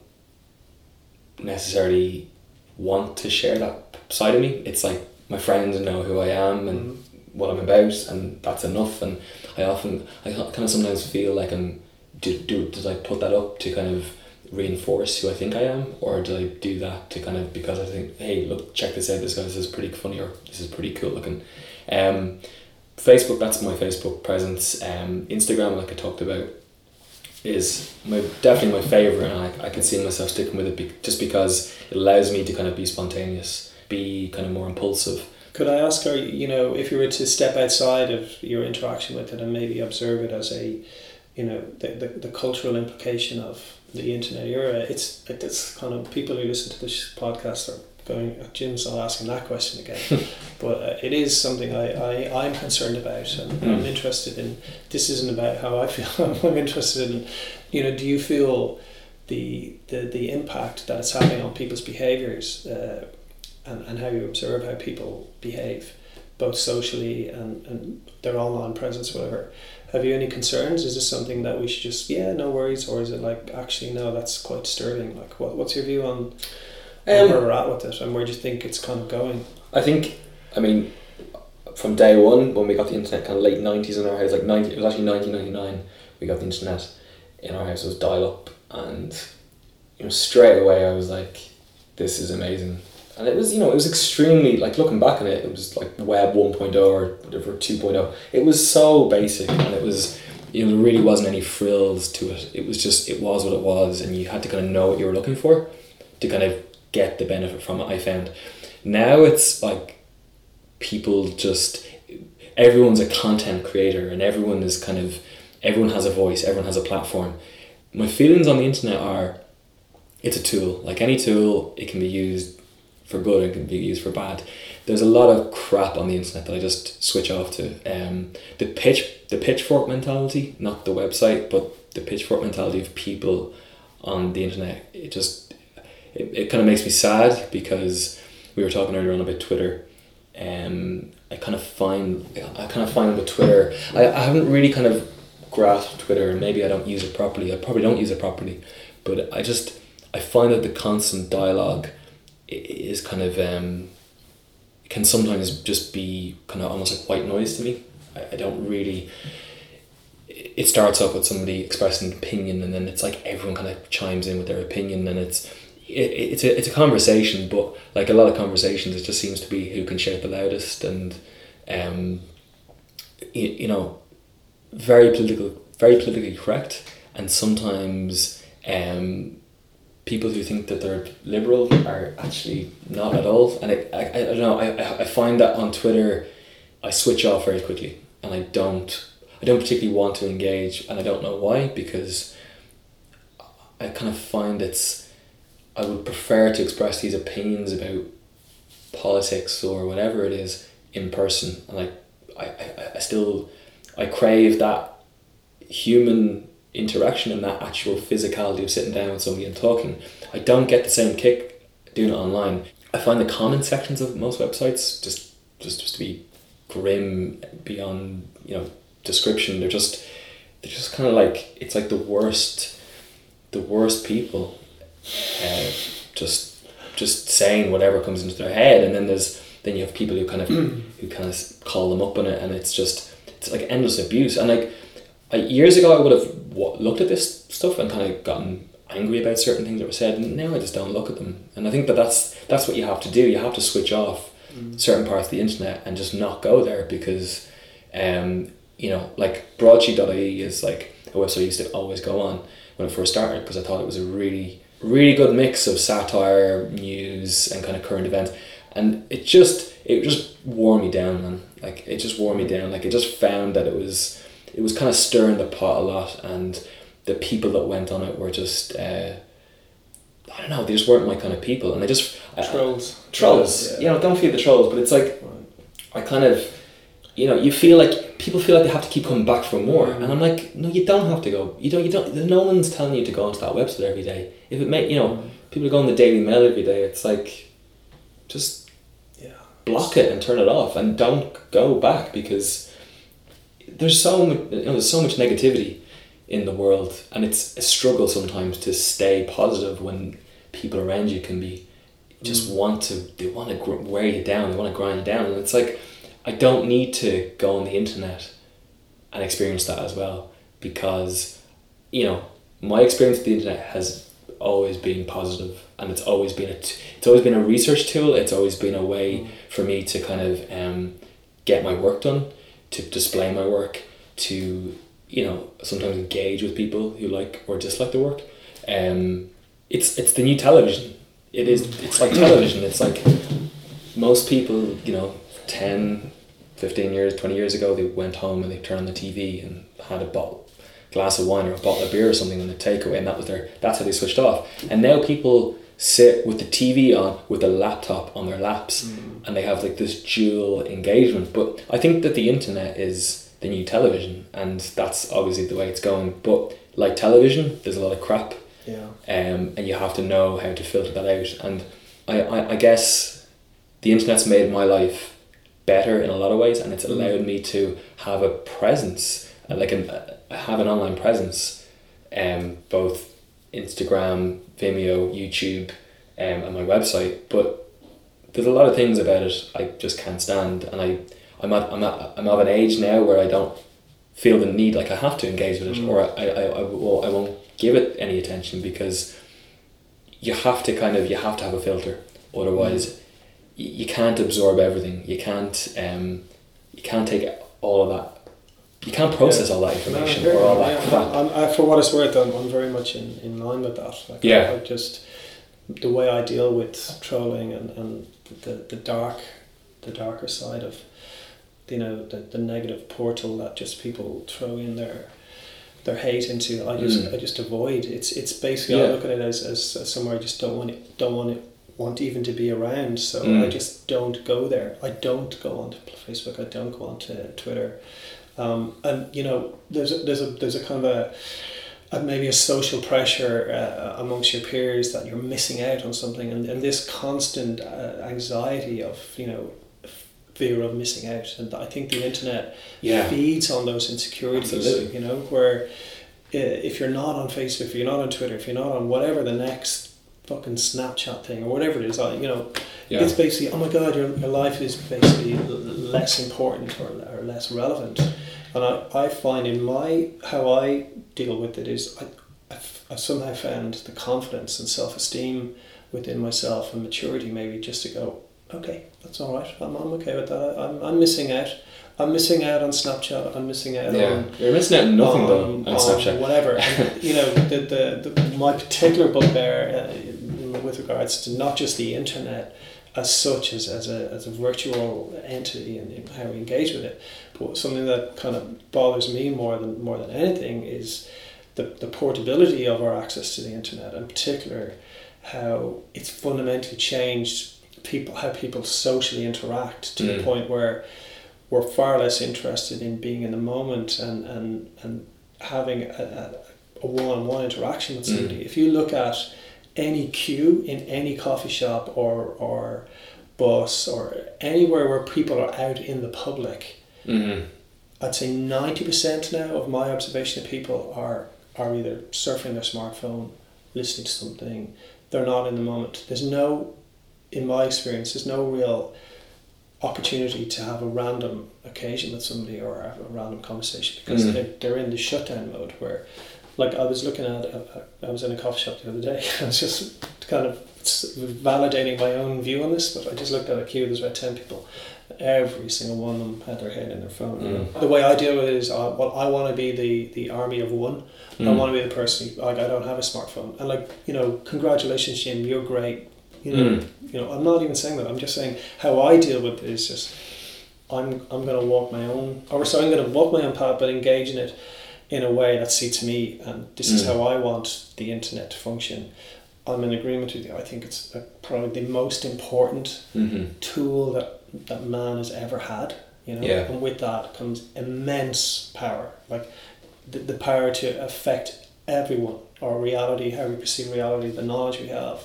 necessarily want to share that side of me it's like my friends know who I am and mm-hmm. what I'm about, and that's enough. And I often, I kind of sometimes feel like I'm, do, do did I put that up to kind of reinforce who I think I am, or do I do that to kind of because I think, hey, look, check this out. This guy this is pretty funny, or this is pretty cool looking. Um, Facebook, that's my Facebook presence. Um, Instagram, like I talked about, is my definitely my favorite, and I, I can see myself sticking with it be, just because it allows me to kind of be spontaneous be kind of more impulsive. Could I ask her, you know, if you were to step outside of your interaction with it and maybe observe it as a, you know, the, the, the cultural implication of the internet era, it's it's kind of people who listen to this podcast are going, Jim's not asking that question again. but uh, it is something I, I, I'm concerned about and mm. I'm interested in. This isn't about how I feel, I'm interested in, you know, do you feel the, the, the impact that it's having on people's behaviours? Uh, and, and how you observe how people behave, both socially and, and their online presence, whatever. Have you any concerns? Is this something that we should just, yeah, no worries? Or is it like, actually, no, that's quite disturbing? Like, what, what's your view on, um, where we're at with it and where do you think it's kind of going? I think, I mean, from day one, when we got the internet, kind of late 90s in our house, like 90, it was actually 1999, we got the internet in our house, it was dial up. And, you know, straight away I was like, this is amazing and it was you know it was extremely like looking back on it it was like web 1.0 or whatever 2.0 it was so basic and it was you know there really wasn't any frills to it it was just it was what it was and you had to kind of know what you were looking for to kind of get the benefit from it i found now it's like people just everyone's a content creator and everyone is kind of everyone has a voice everyone has a platform my feelings on the internet are it's a tool like any tool it can be used for good and can be used for bad. There's a lot of crap on the internet that I just switch off to. Um, the pitch, the pitchfork mentality, not the website, but the pitchfork mentality of people on the internet. It just it, it kind of makes me sad because we were talking earlier on about Twitter. Um, I kind of find I kind of find with Twitter, I, I haven't really kind of grasped Twitter, and maybe I don't use it properly. I probably don't use it properly, but I just I find that the constant dialogue is kind of um, can sometimes just be kind of almost like white noise to me. I, I don't really. It starts off with somebody expressing an opinion, and then it's like everyone kind of chimes in with their opinion, and it's it, it's a it's a conversation, but like a lot of conversations, it just seems to be who can shout the loudest, and um, you, you know, very political, very politically correct, and sometimes um, people who think that they're liberal are actually not at all. And I, I, I don't know, I, I find that on Twitter, I switch off very quickly and I don't, I don't particularly want to engage and I don't know why because I kind of find it's, I would prefer to express these opinions about politics or whatever it is in person. And I, I, I, I still, I crave that human interaction and that actual physicality of sitting down with somebody and talking. I don't get the same kick doing it online. I find the comment sections of most websites just just just to be grim beyond you know description. They're just they're just kind of like it's like the worst the worst people uh, just just saying whatever comes into their head and then there's then you have people who kind of who kind of call them up on it, and it's just it's like endless abuse. And like I, years ago, I would have wa- looked at this stuff and kind of gotten angry about certain things that were said. And now I just don't look at them. And I think that that's that's what you have to do. You have to switch off certain parts of the internet and just not go there because, um, you know, like broadsheet.ie is like a website I used to always go on when it first started because I thought it was a really really good mix of satire, news, and kind of current events. And it just it just wore me down, man. Like it just wore me down. Like it just found that it was it was kind of stirring the pot a lot, and the people that went on it were just. Uh, I don't know. They just weren't my kind of people, and I just I- Trolls. trolls. Yeah. You know, don't feel the trolls, but it's like I kind of, you know, you feel like people feel like they have to keep coming back for more, and I'm like, no, you don't have to go. You don't. You don't. No one's telling you to go onto that website every day. If it may, you know, people go on the Daily Mail every day. It's like, just Yeah. block it and turn it off, and don't go back because there's so much. You know, there's so much negativity in the world, and it's a struggle sometimes to stay positive when people around you can be just mm. want to they want to gr- wear you down they want to grind you down and it's like I don't need to go on the internet and experience that as well because you know my experience with the internet has always been positive and it's always been a t- it's always been a research tool. It's always been a way for me to kind of um, get my work done to display my work to you know sometimes engage with people who like or dislike the work. Um, it's it's the new television. It is it's like television. It's like most people you know 10 15 years 20 years ago they went home and they turned on the tv and had a bottle glass of wine or a bottle of beer or something in the takeaway and that was their that's how they switched off and now people sit with the tv on with a laptop on their laps and they have like this dual engagement but i think that the internet is the new television and that's obviously the way it's going but like television there's a lot of crap Yeah. um, and you have to know how to filter that out. And I, I, I guess the internet's made my life better in a lot of ways, and it's allowed me to have a presence, uh, like an, uh, have an online presence, um, both Instagram, Vimeo, YouTube, um, and my website. But there's a lot of things about it I just can't stand, and I, I'm at, I'm at, I'm of an age now where I don't feel the need like I have to engage with it, or I, I, I, will, I won't give it any attention because you have to kind of you have to have a filter. Otherwise y you can't absorb everything you can't um, you can't take all of that you can't process all that information No, or all that yeah. crap I'm, I, for what it's worth, I'm, I'm very much in, in line with that. Like, Yeah. I just the way I deal with trolling and, and the, the dark, the darker side of, you know, the, the negative portal that just people throw in their their hate into. I just Mm. I just avoid. It's it's basically I look at it as, as, as somewhere I just don't want it, don't want it want even to be around. So Mm. I just don't go there. I don't go onto Facebook. I don't go onto Twitter. Um, and you know, there's a, there's a there's a kind of a, a maybe a social pressure uh, amongst your peers that you're missing out on something, and, and this constant uh, anxiety of you know fear of missing out, and I think the internet yeah feeds on those insecurities. Absolutely. You know, where uh, if you're not on Facebook, if you're not on Twitter, if you're not on whatever the next fucking Snapchat thing or whatever it is, I- you know, yeah. it's basically oh my god your, your life is basically less important or, or less relevant. And I, I find in my how I deal with it is I, I've, I've somehow found the confidence and self-esteem within myself and maturity maybe just to go okay that's all right. I'm, I'm okay with that. I'm, I'm missing out. I'm missing out on Snapchat. I'm missing out yeah. on you're missing out on nothing though um, on on Snapchat. whatever. And, you know, the, the, the my particular bugbear uh, with regards to not just the internet as such as, as a as a virtual entity and, how we engage with it, but something that kind of bothers me more than more than anything is the, the portability of our access to the internet, in particular, how it's fundamentally changed people how people socially interact to the Mm. point where we're far less interested in being in the moment and and, and having a, a, a one-on-one interaction with Mm. somebody. If you look at any queue in any coffee shop or or bus or anywhere where people are out in the public, mm-hmm. I'd say ninety percent now of my observation of people are are either surfing their smartphone, listening to something. They're not in the moment. There's no, in my experience, there's no real opportunity to have a random occasion with somebody or have a random conversation because Mm. they're, they're in the shutdown mode where like I was looking at I was in a coffee shop the other day I was just kind of validating my own view on this but I just looked at a queue there's about 10 people every single one of them had their head in their phone. Mm. the way I deal with it is uh, well I want to be the the army of one I Mm. want to be the person who, like I don't have a smartphone and like you know congratulations Jim you're great you know Mm. you know I'm not even saying that I'm just saying how I deal with it is just I'm I'm gonna walk my own or so I'm gonna walk my own path but engage in it in a way that suits me and this is Mm. how I want the internet to function I'm in agreement with you I think it's uh, probably the most important Mhm. tool that that man has ever had you know Yeah. and with that comes immense power like the, the power to affect everyone our reality how we perceive reality the knowledge we have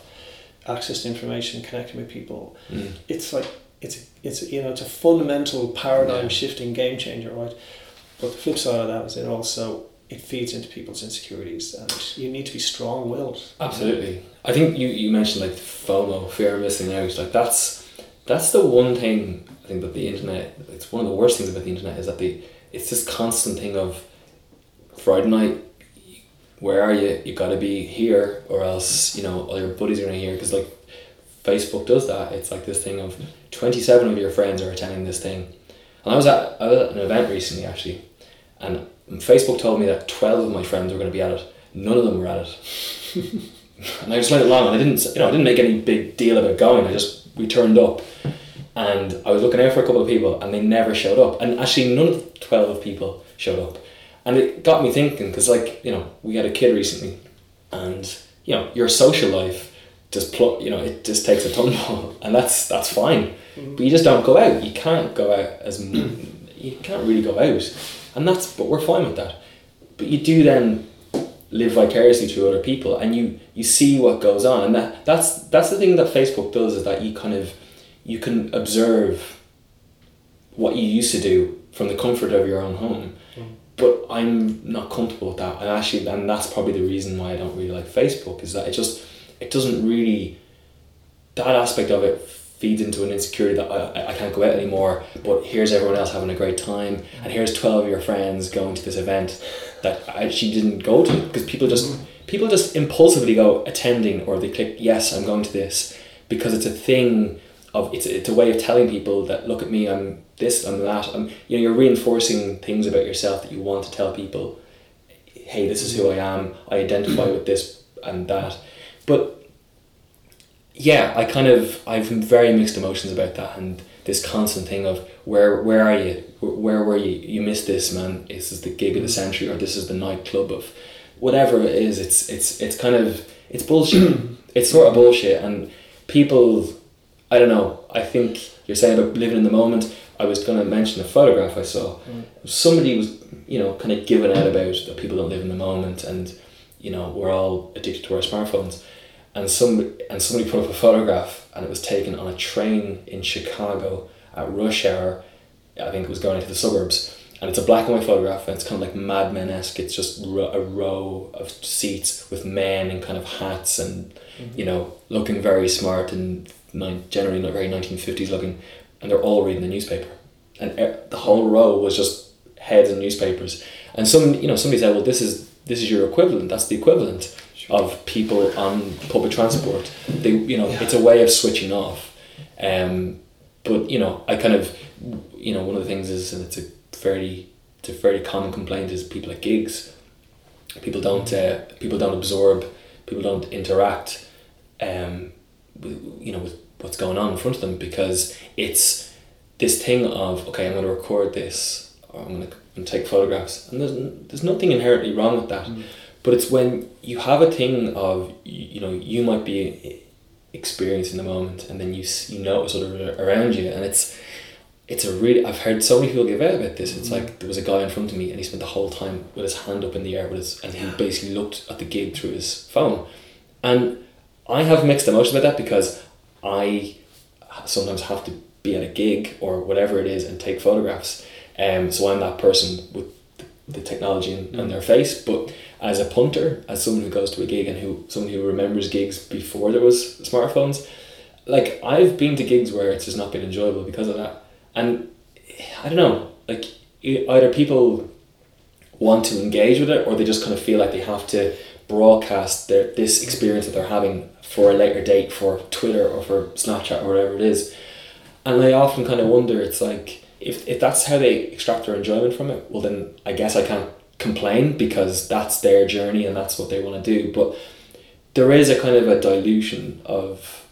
access to information connecting with people Mm. it's like it's it's you know it's a fundamental paradigm Yeah. shifting game changer right but the flip side of that is it also it feeds into people's insecurities and you need to be strong willed Absolutely. I think you, you mentioned like FOMO, fear of missing out. Like that's that's the one thing I think that the internet. It's one of the worst things about the internet is that the it's this constant thing of Friday night. Where are you? You got to be here, or else you know all your buddies are gonna hear. Because like Facebook does that. It's like this thing of twenty seven of your friends are attending this thing, and I was at I was at an event recently actually, and Facebook told me that twelve of my friends were going to be at it. None of them were at it, and I just went along. And I didn't you know I didn't make any big deal about going. I just we turned up, and I was looking out for a couple of people, and they never showed up. And actually, none of the twelve people showed up, and it got me thinking because like you know we had a kid recently, and you know your social life just pl- you know it just takes a tumble, and that's that's fine. Mm-hmm. But you just don't go out. You can't go out as you can't really go out, and that's but we're fine with that. But you do then live vicariously through other people, and you you see what goes on, and that that's that's the thing that Facebook does is that you kind of you can observe what you used to do from the comfort of your own home. Mm. But I'm not comfortable with that, and actually, and that's probably the reason why I don't really like Facebook is that it just it doesn't really that aspect of it feeds into an insecurity that I, I can't go out anymore but here's everyone else having a great time and here's 12 of your friends going to this event that I actually didn't go to because people just mm-hmm. people just impulsively go attending or they click yes I'm going to this because it's a thing of it's, it's a way of telling people that look at me I'm this I'm that I'm you know you're reinforcing things about yourself that you want to tell people hey this is who I am I identify with this and that but yeah, I kind of I've very mixed emotions about that and this constant thing of where where are you? Where, where were you? You missed this, man. This is the gig of the mm. century, or this is the nightclub of whatever it is. It's it's it's kind of it's bullshit. it's sort of bullshit, and people. I don't know. I think you're saying about living in the moment. I was going to mention a photograph I saw. Mm. Somebody was, you know, kind of giving out about that people don't live in the moment, and you know we're all addicted to our smartphones and some and somebody put up a photograph and it was taken on a train in Chicago at rush hour. I think it was going into the suburbs, and it's a black and white photograph, and it's kind of like Mad Men esque. It's just ro- a row of seats with men in kind of hats and mm-hmm. you know looking very smart and nine, generally not very nineteen fifties looking, and they're all reading the newspaper, and e- the whole row was just heads and newspapers. And some you know somebody said, well, this is this is your equivalent. That's the equivalent of people on public transport. They, you know, Yeah. it's a way of switching off. Um, but you know, I kind of, you know, one of the things is, and it's a fairly, it's a fairly common complaint is people at gigs. People don't, uh, people don't absorb, people don't interact, um, with, you know, with what's going on in front of them because it's this thing of okay, I'm going to record this, or I'm going to take photographs, and there's there's nothing inherently wrong with that. But it's when you have a thing of you know you might be experiencing the moment, and then you you notice other around you, and it's it's a really I've heard so many people give out about this. It's like there was a guy in front of me, and he spent the whole time with his hand up in the air with his, and he Yeah. basically looked at the gig through his phone, and I have mixed emotions about that because I sometimes have to be at a gig or whatever it is and take photographs. Um, so I'm that person with the, the technology in, on their face. But as a punter, as someone who goes to a gig and who someone who remembers gigs before there was smartphones, like I've been to gigs where it's just not been enjoyable because of that. and I don't know, like either people want to engage with it or they just kind of feel like they have to broadcast their this experience that they're having for a later date for Twitter or for Snapchat or whatever it is. And I often kind of wonder, it's like if, if that's how they extract their enjoyment from it, well then I guess I can't complain because that's their journey and that's what they want to do. But there is a kind of a dilution of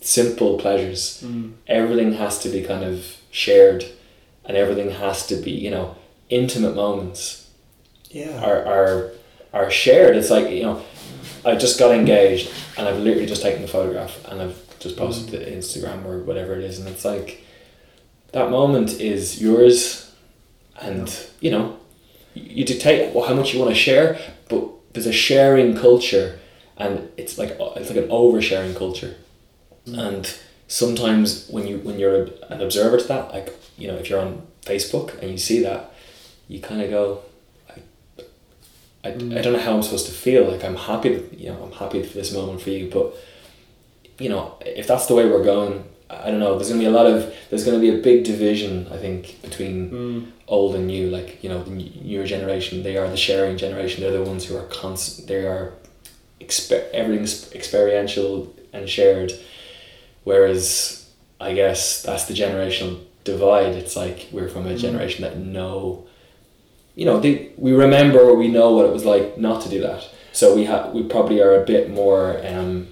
simple pleasures. Mm. Everything has to be kind of shared and everything has to be, you know, intimate moments Yeah. are, are are shared. It's like, you know, I just got engaged and I've literally just taken a photograph and I've just posted it to Instagram or whatever it is and it's like that moment is yours and you know you dictate how much you want to share but there's a sharing culture and it's like it's like an oversharing culture. Mm. And sometimes when you when you're an observer to that like you know if you're on Facebook and you see that you kind of go I, I, I mm. don't know how I'm supposed to feel like I'm happy that, you know I'm happy for this moment for you but you know if that's the way we're going I don't know there's gonna be a lot of there's gonna be a big division I think between Mm. old and new like you know the newer generation they are the sharing generation they're the ones who are constant they are exper- everything's experiential and shared whereas I guess that's the generational divide it's like we're from a Mm. generation that know you know they, we remember or we know what it was like not to do that so we have we probably are a bit more um,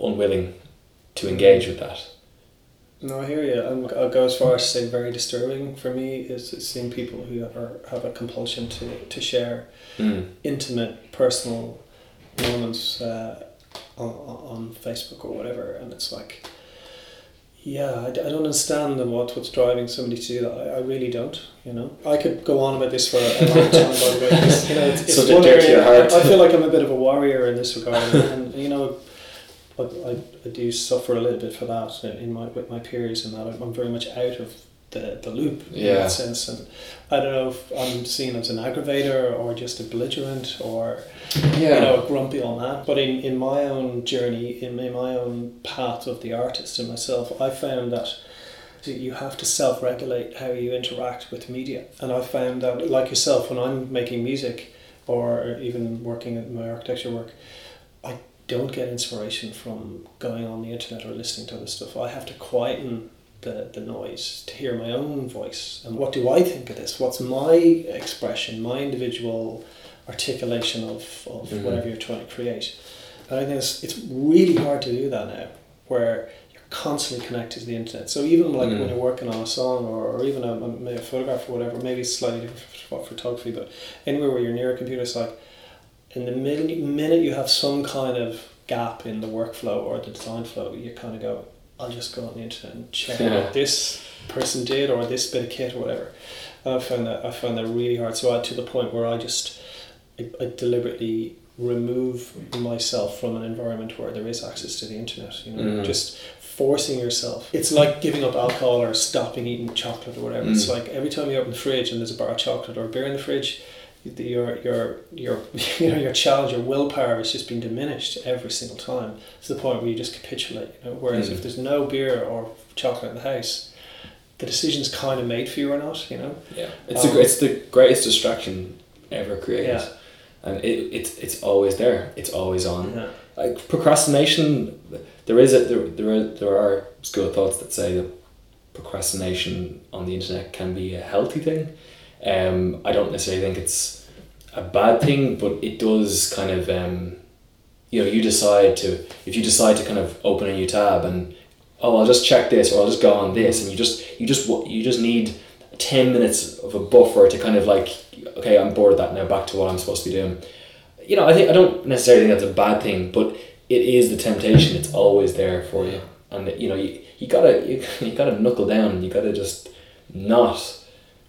unwilling to engage with that No, I hear you. I'm, I'll go as far as to say very disturbing for me is seeing people who are, have a compulsion to, to share mm. intimate, personal moments uh, on, on Facebook or whatever, and it's like, yeah, I, I don't understand the- what what's driving somebody to do that. I, I really don't. You know, I could go on about this for a long time. by the way, you know, it's, it's Subject one to your area- heart. I, I feel like I'm a bit of a warrior in this regard, and, and you know. I, I, I do suffer a little bit for that in my with my peers and that I'm, very much out of the, the loop in that sense and I don't know if I'm seen as an aggravator or just a belligerent or you know, grumpy on that. But in, in my own journey, in, in my own path of the artist and myself, I found that you have to self regulate how you interact with media. And I found that, like yourself, when I'm making music or even working at my architecture work, don't get inspiration from going on the internet or listening to other stuff. I have to quieten the, the noise to hear my own voice. And what do I think of this? What's my expression, my individual articulation of, of Mhm. whatever you're trying to create? And I think it's, it's really hard to do that now, where you're constantly connected to the internet. So even like Mm. when you're working on a song or, or even a, maybe a photograph or whatever, maybe it's slightly different for photography, but anywhere where you're near a computer, it's like in the minute, minute you have some kind of gap in the workflow or the design flow, you kind of go, I'll just go on the internet and check out Yeah. what this person did or this bit of kit or whatever. And I found that I found that really hard. So I to the point where I just I, I deliberately remove myself from an environment where there is access to the internet. You know, Mm. just forcing yourself. It's like giving up alcohol or stopping eating chocolate or whatever. It's Mm. like every time you open the fridge and there's a bar of chocolate or beer in the fridge, your your your you know your challenge, your willpower is just being diminished every single time to the point where you just capitulate. You know, whereas Mm. if there's no beer or chocolate in the house, the decision's kind of made for you or not. You know. Yeah, it's Um, the it's the greatest distraction ever created, Yeah. and it, it's it's always there. It's always on. Yeah. Like procrastination, there is a there there are, there are school of thoughts that say that procrastination on the internet can be a healthy thing. Um, I don't necessarily think it's a bad thing, but it does kind of um, you know you decide to if you decide to kind of open a new tab and oh I'll just check this or I'll just go on this and you just you just you just need 10 minutes of a buffer to kind of like okay I'm bored of that now back to what I'm supposed to be doing. You know I think I don't necessarily think that's a bad thing but it is the temptation it's always there for you. And you know you, you gotta you, you gotta knuckle down you gotta just not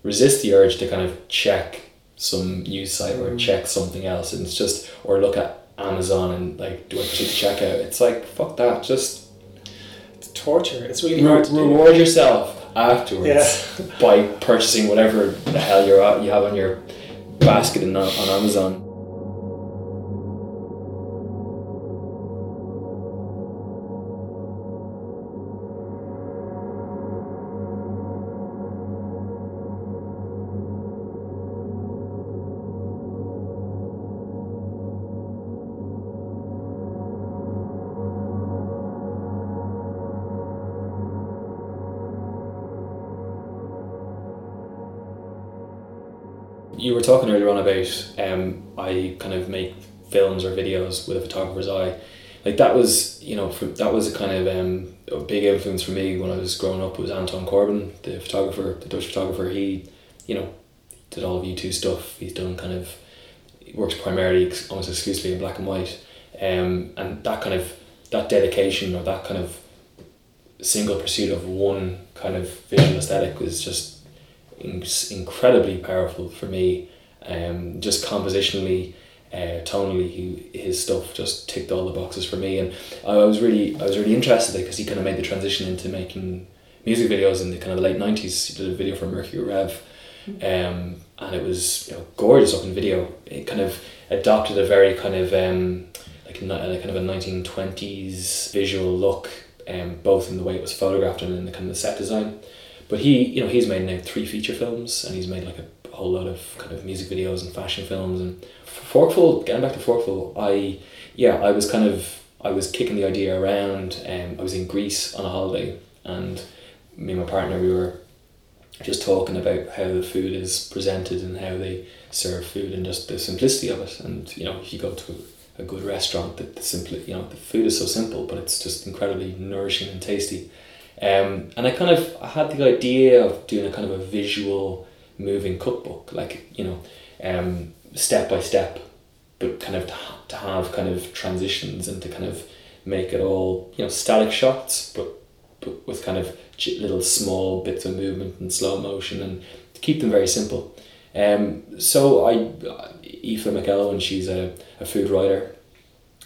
resist the urge to kind of check some news site or Mm. check something else and it's just or look at Amazon and like do I proceed to check out it's like fuck that just It's torture. It's really Re- hard to do. reward yourself afterwards Yeah. by purchasing whatever the hell you're at, you have on your basket in, on Amazon. You were talking earlier on about um, I kind of make films or videos with a photographer's eye. Like that was, you know, for, that was a kind of um, a big influence for me when I was growing up. Was Anton Corbijn, the photographer, the Dutch photographer. He, you know, did all of U two stuff. He's done kind of works primarily almost exclusively in black and white, um, and that kind of that dedication or that kind of single pursuit of one kind of visual aesthetic was just incredibly powerful for me. Um, just compositionally, uh, tonally, he, his stuff just ticked all the boxes for me, and I was really I was really interested because he kind of made the transition into making music videos in the kind of late nineties. He did a video for Mercury Rev, um, and it was you know, gorgeous looking video. It kind of adopted a very kind of um, like a, kind of a nineteen twenties visual look, um, both in the way it was photographed and in the kind of the set design. But he, you know, he's made now three feature films, and he's made like a whole lot of kind of music videos and fashion films. And Forkful, getting back to Forkful, I, yeah, I was kind of, I was kicking the idea around. Um, I was in Greece on a holiday, and me and my partner, we were just talking about how the food is presented and how they serve food and just the simplicity of it. And you know, if you go to a good restaurant, that the simply, you know, the food is so simple, but it's just incredibly nourishing and tasty. Um, and I kind of I had the idea of doing a kind of a visual moving cookbook, like you know, um, step by step, but kind of to, to have kind of transitions and to kind of make it all you know static shots, but but with kind of little small bits of movement and slow motion and to keep them very simple. Um, so I, Aoife McElwain, she's a, a food writer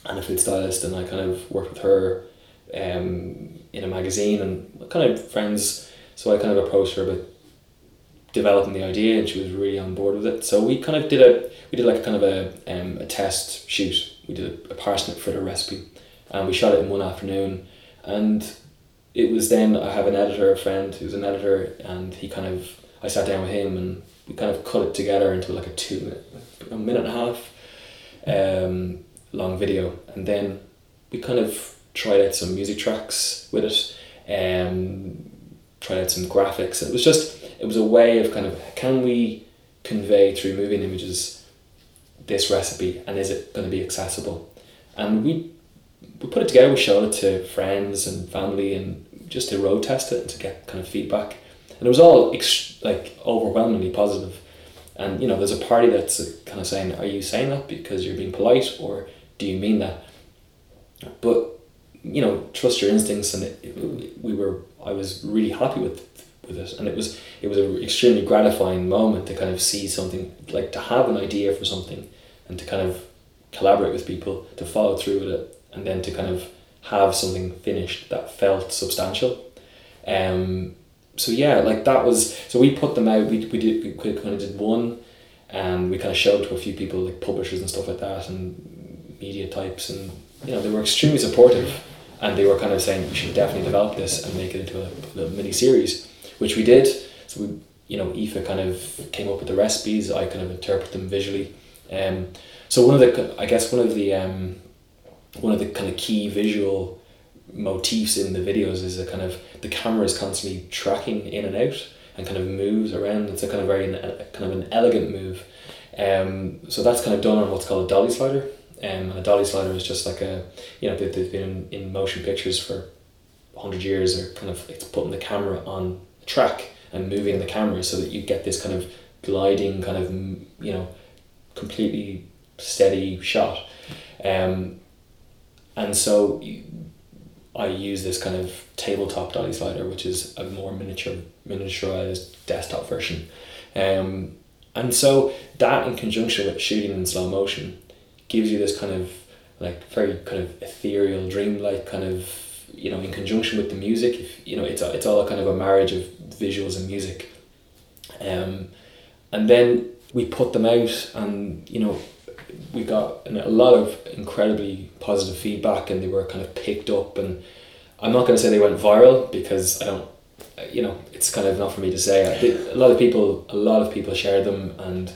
and a food stylist, and I kind of worked with her um, in a magazine and kind of friends. So I kind of approached her about developing the idea, and she was really on board with it. So we kind of did a we did like kind of a um, a test shoot. We did a, a parsnip fritter recipe, and we shot it in one afternoon, and it was then I have an editor, a friend who's an editor, and he kind of I sat down with him and we kind of cut it together into like a two minute, a minute and a half um, long video, and then we kind of tried out some music tracks with it, um, tried out some graphics, it was just it was a way of kind of can we convey through moving images this recipe and is it going to be accessible, and we we put it together, we showed it to friends and family and just to road test it and to get kind of feedback. And it was all ex- like overwhelmingly positive. And you know, there's a party that's kind of saying, "Are you saying that because you're being polite, or do you mean that?" But you know, trust your instincts, and it, it, we were. I was really happy with with it, and it was it was an extremely gratifying moment to kind of see something like to have an idea for something, and to kind of collaborate with people to follow through with it, and then to kind of have something finished that felt substantial. Um, so yeah, like that was so we put them out. We we did we kind of did one, and we kind of showed to a few people like publishers and stuff like that, and media types, and you know they were extremely supportive, and they were kind of saying we should definitely develop this and make it into a little mini series, which we did. So we you know Aoife kind of came up with the recipes. I kind of interpret them visually. Um, so one of the I guess one of the um, one of the kind of key visual motifs in the videos is a kind of the camera is constantly tracking in and out and kind of moves around. It's a kind of very kind of an elegant move. Um, so that's kind of done on what's called a dolly slider. Um, a dolly slider is just like a you know they, they've been in, in motion pictures for hundred years. Or kind of it's putting the camera on track and moving the camera so that you get this kind of gliding kind of you know completely steady shot. Um, and so I use this kind of tabletop dolly slider, which is a more miniature miniaturized desktop version. Um, and so that in conjunction with shooting in slow motion gives you this kind of like very kind of ethereal, dreamlike kind of you know in conjunction with the music. If, you know it's it's all kind of a marriage of visuals and music. Um, and then we put them out, and you know we got a lot of incredibly positive feedback and they were kind of picked up and I'm not going to say they went viral because I don't you know it's kind of not for me to say a lot of people a lot of people shared them and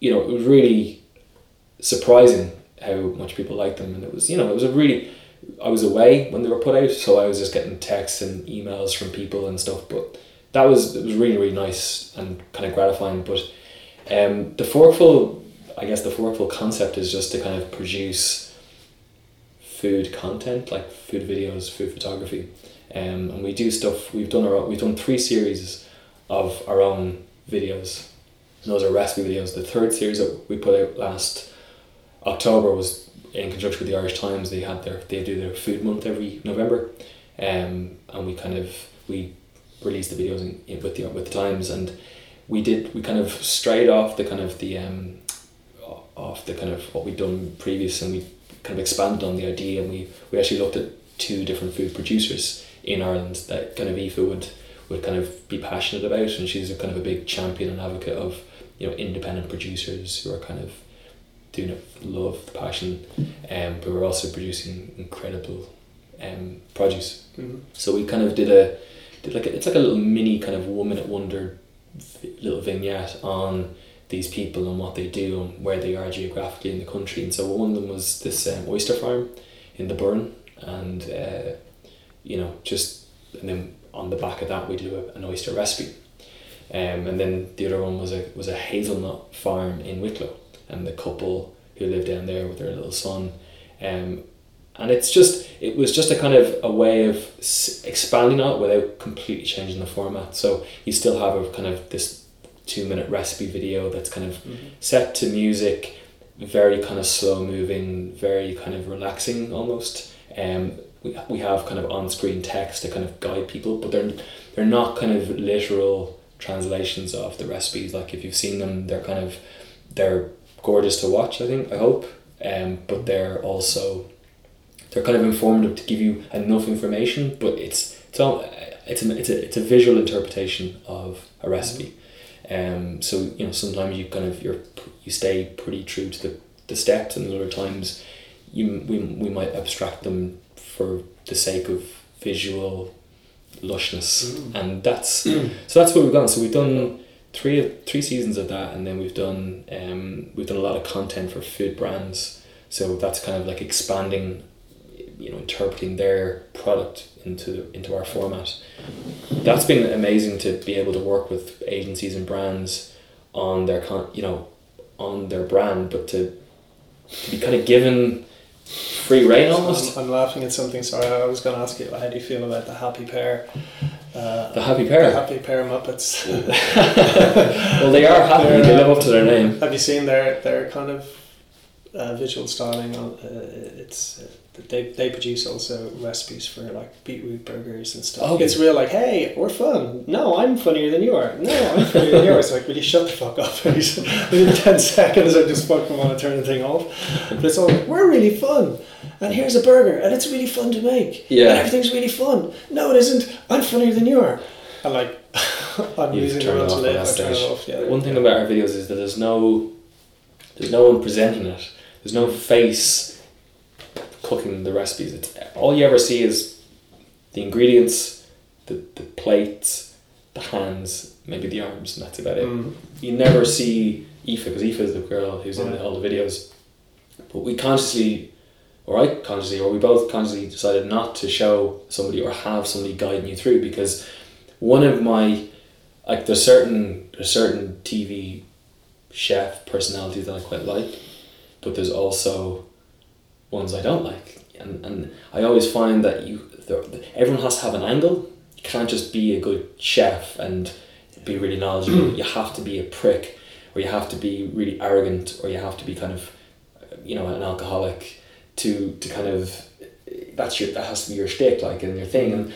you know it was really surprising how much people liked them and it was you know it was a really I was away when they were put out so I was just getting texts and emails from people and stuff but that was it was really really nice and kind of gratifying but Um, the forkful, I guess the forkful concept is just to kind of produce food content, like food videos, food photography, um, and we do stuff. We've done our own, we've done three series of our own videos. And Those are recipe videos. The third series that we put out last October was in conjunction with the Irish Times. They had their they do their food month every November, um, and we kind of we released the videos in, in, with the with the Times, and we did we kind of strayed off the kind of the um, off the kind of what we'd done previous, and we kind of expanded on the idea, and we we actually looked at two different food producers in Ireland that kind of Aoife would would kind of be passionate about, and she's a kind of a big champion and advocate of you know independent producers who are kind of doing it love the passion, um, but we're also producing incredible um, produce. Mm-hmm. So we kind of did a did like a, it's like a little mini kind of one minute wonder little vignette on these people and what they do and where they are geographically in the country. And so one of them was this um, oyster farm in the Burren, and uh, you know just and then on the back of that we do a, an oyster recipe. Um, and then the other one was a was a hazelnut farm in Wicklow, and the couple who lived down there with their little son. Um, and it's just it was just a kind of a way of expanding out without completely changing the format. So you still have a kind of this two minute recipe video that's kind of mm-hmm. set to music, very kind of slow moving, very kind of relaxing almost. Um, we, we have kind of on screen text to kind of guide people, but they're they're not kind of literal translations of the recipes. Like if you've seen them, they're kind of they're gorgeous to watch. I think I hope, um, but they're also they're kind of informative to give you enough information, but it's it's all it's a, it's a, it's a visual interpretation of a recipe. Um, so you know sometimes you kind of you're you stay pretty true to the, the steps, and other times you we, we might abstract them for the sake of visual lushness, Mm. and that's so that's what we've done. So we've done three three seasons of that, and then we've done um, we've done a lot of content for food brands. So that's kind of like expanding, you know, interpreting their product into into our format. That's been amazing to be able to work with agencies and brands on their con, you know, on their brand, but to to be kind of given free reign almost. I'm, I'm laughing at something. Sorry, I was going to ask you how do you feel about the Happy Pear? Uh, The Happy Pear. The Happy Pear Muppets. well, they are happy. They're, They live up to their name. Have you seen their their kind of uh, visual styling? On uh, it's uh, they they produce also recipes for like beetroot burgers and stuff. Oh. It's real like, hey, we're fun. No, I'm funnier than you are. No, I'm funnier than you are. It's like, will you shut the fuck up? Within ten seconds, I just fucking want to turn the thing off. But it's all like, we're really fun. And here's a burger, and it's really fun to make. Yeah. And everything's really fun. No, it isn't. I'm funnier than you are. And like, I'm You've using will it to off at live. that I turn it off. Yeah. One thing about our videos is that there's no, there's no one presenting it. There's no face cooking the recipes. It's all you ever see is the ingredients, the, the plates, the hands, maybe the arms, and that's about it. Mm. You never see Aoife because Aoife is the girl who's in all the videos. But we consciously, or I consciously, or we both consciously decided not to show somebody or have somebody guiding you through because one of my like there's certain there's certain TV chef personalities that I quite like, but there's also ones I don't like, and and I always find that you everyone has to have an angle. You can't just be a good chef and be really knowledgeable. you have to be a prick, or you have to be really arrogant, or you have to be kind of, you know, an alcoholic to to kind of that's your that has to be your shtick like and your thing and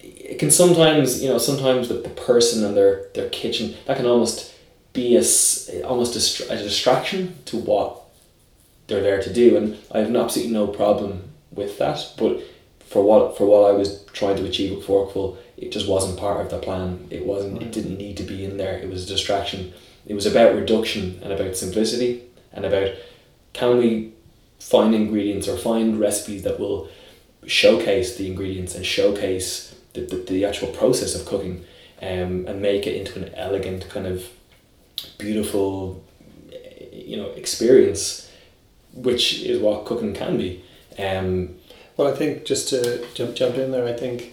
it can sometimes you know sometimes the, the person and their their kitchen that can almost be a almost a, a distraction to what they're there to do and I have absolutely no problem with that but for what for what I was trying to achieve with Forkful it just wasn't part of the plan. It wasn't it didn't need to be in there. It was a distraction. It was about reduction and about simplicity and about can we find ingredients or find recipes that will showcase the ingredients and showcase the, the, the actual process of cooking um, and make it into an elegant kind of beautiful you know experience which is what cooking can be um, Well, I think just to jump jump in there, I think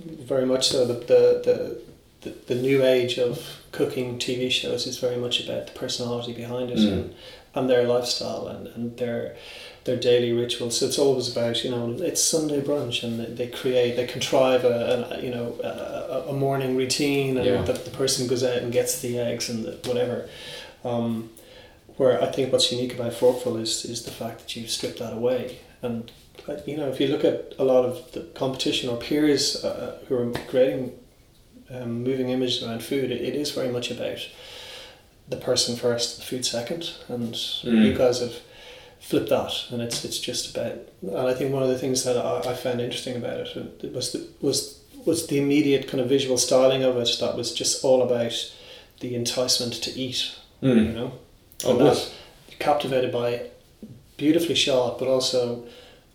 very much so the the, the the, new age of cooking TV shows is very much about the personality behind it Mm. and, and their lifestyle and, and their their daily rituals. So it's always about you know it's Sunday brunch and they- they create they contrive a, a you know a, a morning routine and Yeah. the, the person goes out and gets the eggs and the whatever. Um, where I think what's unique about Forkful is is the fact that you've stripped that away and uh, you know if you look at a lot of the competition or peers uh, who are creating um, moving images around food, it, it is very much about the person first, the food second, and Mm. you guys have flipped that, and it's it's just about. And I think one of the things that I, I found interesting about it uh, was the, was was the immediate kind of visual styling of it that was just all about the enticement to eat, you Mm. know, Oh, and captivated by it, beautifully shot, but also.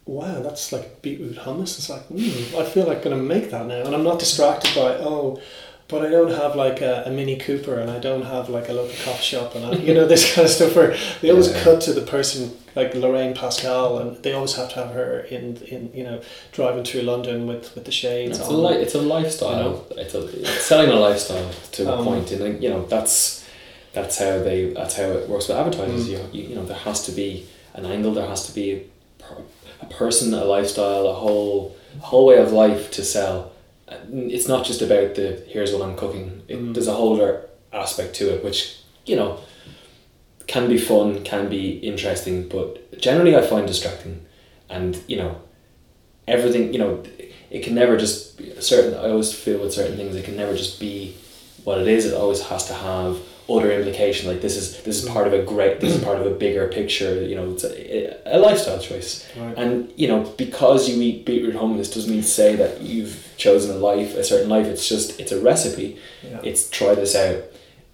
Wow, that's like beetroot hummus. It's like, mm, I feel like going to make that now, and I'm not distracted by oh, but I don't have like a, a Mini Cooper and I don't have like a local coffee shop and I, you know this kind of stuff where they always Yeah. cut to the person like Lorraine Pascale and they always have to have her in in you know driving through London with with the shades It's a, li- it's a lifestyle. It's a it's selling a lifestyle to a Um, point, and like, you know that's that's how they that's how it works with advertisers. Mm. You, you you know there has to be an angle. There has to be a, a person, a lifestyle, a whole whole way of life to sell. It's not just about the here's what I'm cooking. It, Mm. There's a whole other aspect to it, which you know can be fun, can be interesting, but generally I find distracting. And you know, everything you know, it can never just be certain. I always feel with certain things, it can never just be what it is. It always has to have other implication. Like this is this is mm. part of a great. This is part of a bigger picture. You know, it's a, a lifestyle choice. Right. And you know, because you eat beetroot hummus doesn't mean to say that you've chosen a life, a certain life. It's just it's a recipe Yeah. it's try this out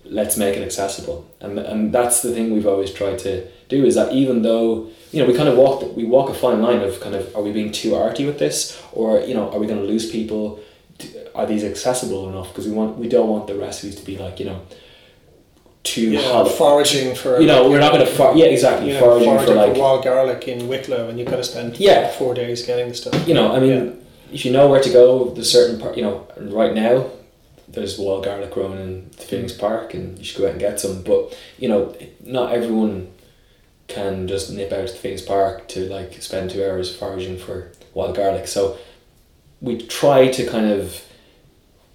let's make it accessible and and that's the thing we've always tried to do is that even though you know we kind of walk we walk a fine line of kind of are we being too arty with this or you know are we going to lose people are these accessible enough because we want we don't want the recipes to be like you know too yeah, foraging for you know we're not going to for, yeah exactly you know, foraging, foraging for like wild garlic in Wicklow and you've got to spend Yeah. four days getting the stuff. you know I mean Yeah. if you know where to go there's certain part you know right now there's wild garlic growing in the Phoenix Park and you should go out and get some but you know not everyone can just nip out to the Phoenix Park to like spend two hours foraging for wild garlic so we try to kind of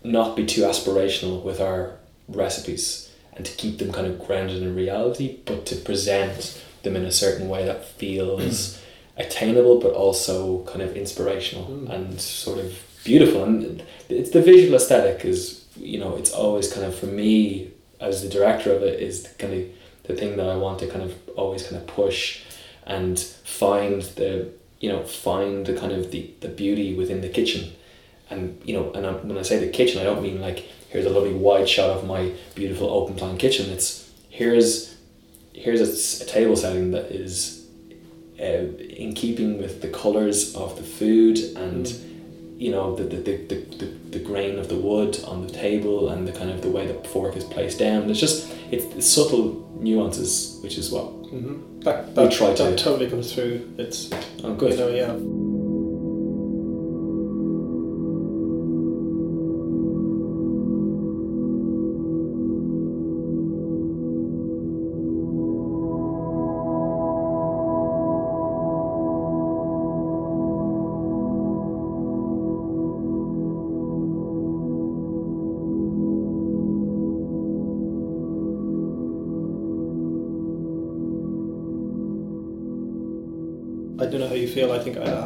not be too aspirational with our recipes and to keep them kind of grounded in reality but to present them in a certain way that feels attainable but also kind of inspirational Mm. and sort of beautiful. And it's the visual aesthetic is you know it's always kind of for me as the director of it is kind of the thing that I want to kind of always kind of push and find the you know find the kind of the, the beauty within the kitchen. And you know and I, when I say the kitchen I don't mean like here's a lovely wide shot of my beautiful open plan kitchen it's here's here's a, a table setting that is uh, in keeping with the colors of the food and you know the the, the, the, the, the grain of the wood on the table and the kind of the way the fork is placed down it's just it's, it's subtle nuances which is what Mm-hmm. That, We try that to. totally comes through. It's oh you good know yeah.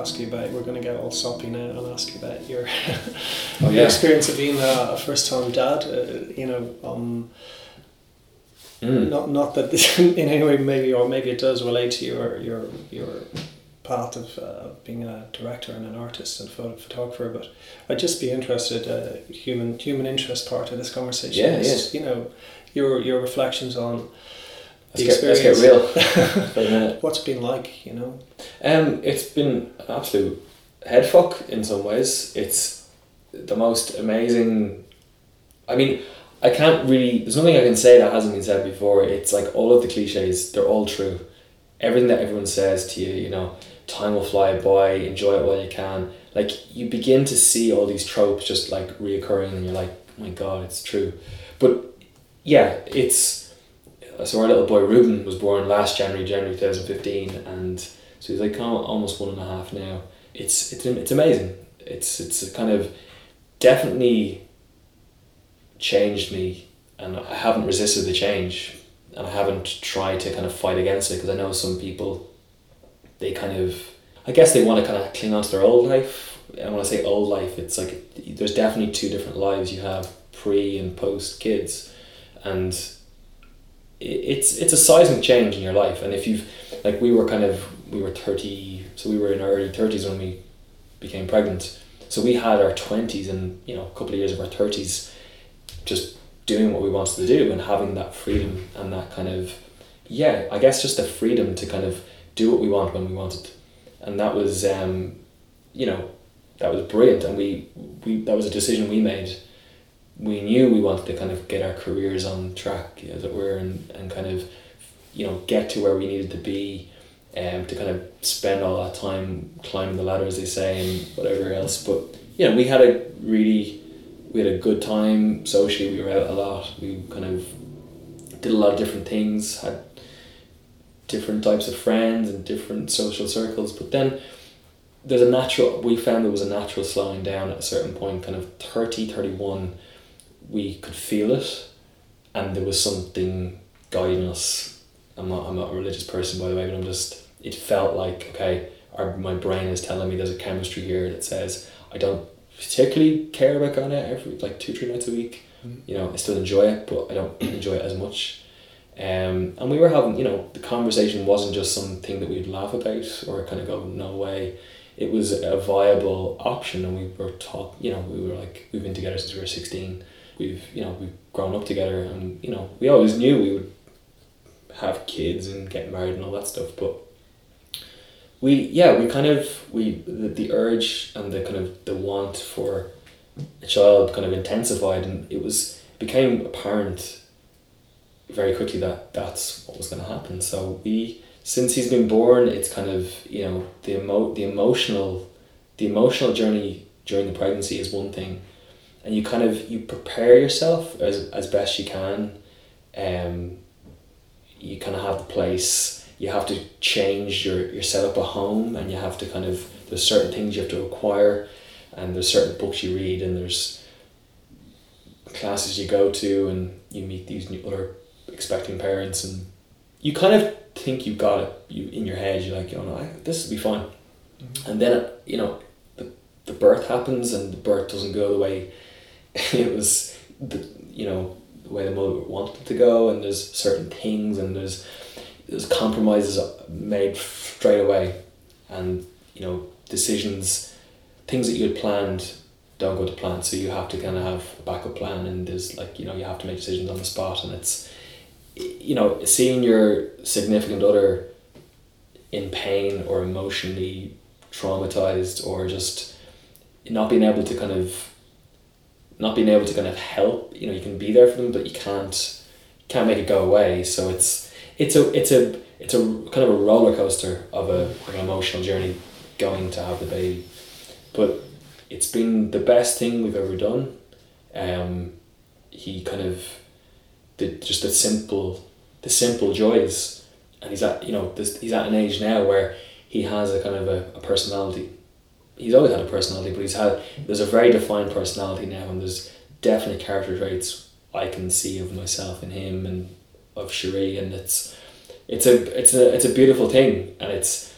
Ask you about. We're going to get all soppy now and ask you about your, Oh, your yeah. experience of being a, a first-time dad. Uh, you know, um, Mm. not not that this in any way maybe or maybe it does relate to your your your path of uh, being a director and an artist and photo photographer. But I'd just be interested. Uh, human human interest part of this conversation. Yeah, is, You know, your your reflections on let's get, let's get real for a minute what's it been like. You know. Um, it's been an absolute head fuck in some ways. It's the most amazing. I mean, I can't really. There's nothing I can say that hasn't been said before. It's like all of the cliches. They're all true. Everything that everyone says to you, you know, time will fly by. Enjoy it while you can. Like you begin to see all these tropes just like reoccurring, and you're like, my god, it's true. But yeah, it's so our little boy Ruben was born last January, January two thousand fifteen, and so he's like almost one and a half now. It's it's it's amazing. It's it's kind of definitely changed me, and I haven't resisted the change, and I haven't tried to kind of fight against it because I know some people, they kind of, I guess they want to kind of cling on to their old life. And when I say old life, it's like there's definitely two different lives. You have pre and post kids, and it's it's a seismic change in your life. And if you've like we were kind of we were thirty, so we were in our early thirties when we became pregnant. So we had our twenties and you know a couple of years of our thirties, just doing what we wanted to do and having that freedom and that kind of yeah I guess just the freedom to kind of do what we want when we wanted, and that was um, you know that was brilliant and we we that was a decision we made we knew we wanted to kind of get our careers on track as it were and, and kind of you know get to where we needed to be um, to kind of spend all that time climbing the ladder as they say and whatever else. But you know we had a really we had a good time socially. We were out a lot. We kind of did a lot of different things had different types of friends and different social circles. But then there's a natural we found there was a natural slowing down at a certain point kind of 30 31 we could feel it, and there was something guiding us. I'm not I'm not a religious person by the way, but I'm just it felt like okay, our, my brain is telling me there's a chemistry here that says I don't particularly care about going out every like two three nights a week. Mm. You know, I still enjoy it, but I don't enjoy it as much. Um, and we were having, you know, the conversation wasn't just something that we'd laugh about or kind of go, no way. It was a viable option, and we were taught, you know, we were like, we've been together since we were 16 we've you know we've grown up together and you know we always knew we would have kids and get married and all that stuff but we yeah we kind of we the, the urge and the kind of the want for a child kind of intensified and it was became apparent very quickly that that's what was going to happen. So we since he's been born it's kind of you know the emo- the emotional the emotional journey during the pregnancy is one thing and you kind of you prepare yourself as, as best you can um, you kind of have the place you have to change your, your setup at home and you have to kind of there's certain things you have to acquire and there's certain books you read and there's classes you go to and you meet these new other expecting parents and you kind of think you've got it you in your head you're like oh know this will be fine mm-hmm. and then you know the, the birth happens and the birth doesn't go the way it was the, you know the way the mother wanted to go and there's certain things and there's there's compromises made straight away. And you know decisions things that you had planned don't go to plan. So you have to kind of have a backup plan and there's like you know you have to make decisions on the spot. And it's you know seeing your significant other in pain or emotionally traumatized or just not being able to kind of not being able to kind of help you know you can be there for them but you can't can't make it go away. So it's it's a it's a it's a kind of a roller coaster of a an emotional journey going to have the baby. But it's been the best thing we've ever done. Um he kind of the just the simple the simple joys. And he's at you know this he's at an age now where he has a kind of a, a personality he's always had a personality, but he's had there's a very defined personality now, and there's definite character traits I can see of myself in him and of Cherie, and it's it's a it's a it's a beautiful thing, and it's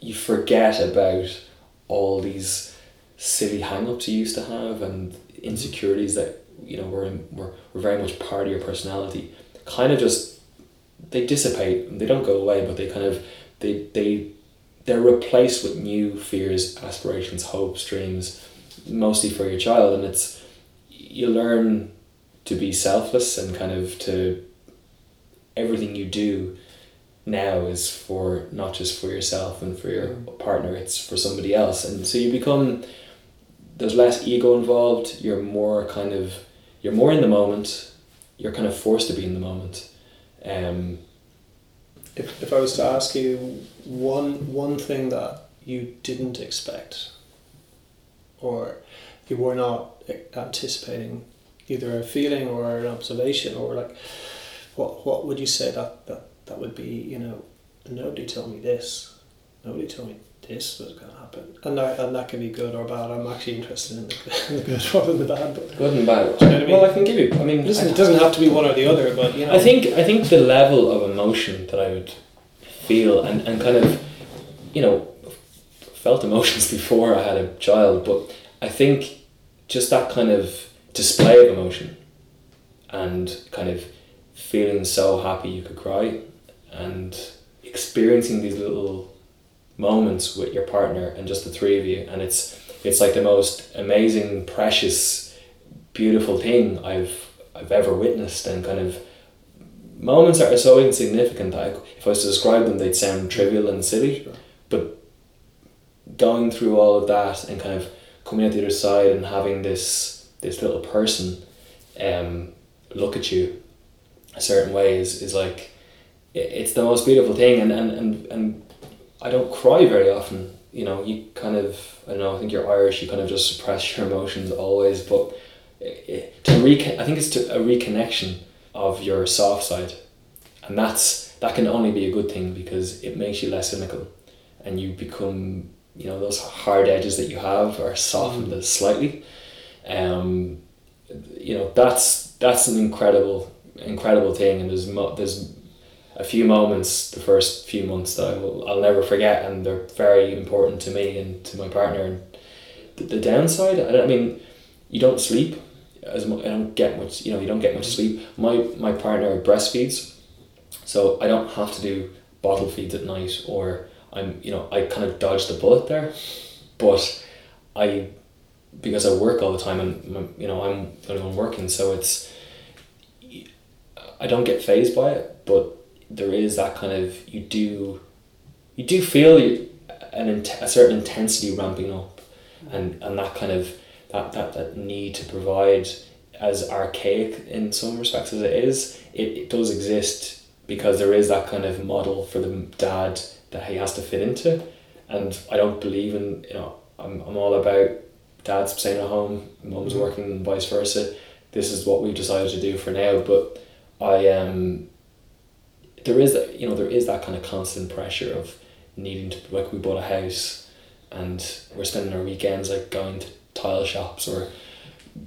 you forget about all these silly hang-ups you used to have and insecurities that you know were, were, were very much part of your personality. Kind of just they dissipate they don't go away but they kind of they they they're replaced with new fears, aspirations, hopes, dreams, mostly for your child, and it's you learn to be selfless and kind of to everything you do now is for not just for yourself and for your partner it's for somebody else. And so you become there's less ego involved you're more kind of you're more in the moment you're kind of forced to be in the moment. Um, if, if I was to ask you one one thing that you didn't expect or you were not anticipating either a feeling or an observation or like what what would you say that that, that would be you know nobody told me this nobody told me this was going to happen and that, and that can be good or bad I'm actually interested in the, in the good rather than the bad but Good and bad. You know what I mean? Well, I can give you. I mean, listen I, it doesn't have to be one or the other but you know I think I think the level of emotion that I would feel and, and kind of you know felt emotions before I had a child, but I think just that kind of display of emotion and kind of feeling so happy you could cry and experiencing these little moments with your partner and just the three of you and it's it's like the most amazing precious beautiful thing I've I've ever witnessed and kind of moments that are so insignificant that I, if I was to describe them they'd sound trivial and silly. Sure. but going through all of that and kind of coming out the other side and having this this little person um, look at you a certain way is, is like it's the most beautiful thing. And, and, and, and I don't cry very often you know you kind of I don't know I think you're Irish you kind of just suppress your emotions always. But i- i- to recon- I think it's to a reconnection of your soft side. And that's that can only be a good thing because it makes you less cynical. And you become you know those hard edges that you have are softened slightly. Um you know that's that's an incredible incredible thing. And there's mo- there's a few moments the first few months that I will, I'll never forget and they're very important to me and to my partner. And the, the downside I, I mean you don't sleep as much I don't get much you know you don't get much sleep. My my partner breastfeeds so I don't have to do bottle feeds at night or I'm you know I kind of dodge the bullet there. But I because I work all the time and you know I'm the only one working so it's I don't get phased by it but there is that kind of you do you do feel an a certain intensity ramping up and and that kind of that, that that need to provide as archaic in some respects as it is it, it does exist because there is that kind of model for the dad that he has to fit into. And I don't believe in you know I'm, I'm all about dads staying at home mum's Mhm. working and vice versa. This is what we've decided to do for now. But I um there is that you know there is that kind of constant pressure of needing to like we bought a house and we're spending our weekends like going to tile shops or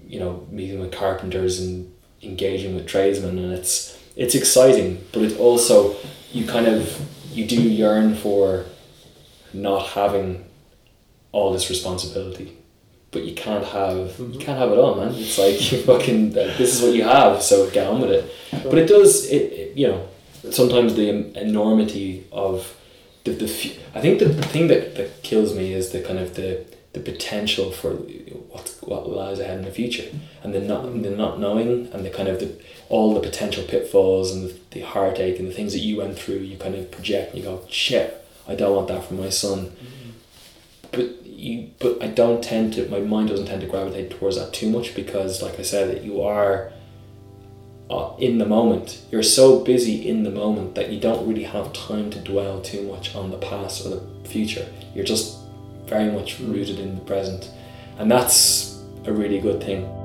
you know meeting with carpenters and engaging with tradesmen and it's it's exciting but it also you kind of you do yearn for not having all this responsibility but you can't have you Mhm. can't have it all man it's like you fucking this is what you have so get on with it but it does it, it you know sometimes the enormity of the, the I think the, the thing that, that kills me is the kind of the the potential for what what lies ahead in the future. And the not the not knowing and the kind of the all the potential pitfalls and the, the heartache and the things that you went through you kind of project and you go shit I don't want that for my son. But you but I don't tend to my mind doesn't tend to gravitate towards that too much because like I said that you are uh, in the moment. You're so busy in the moment that you don't really have time to dwell too much on the past or the future. You're just very much rooted in the present. And that's a really good thing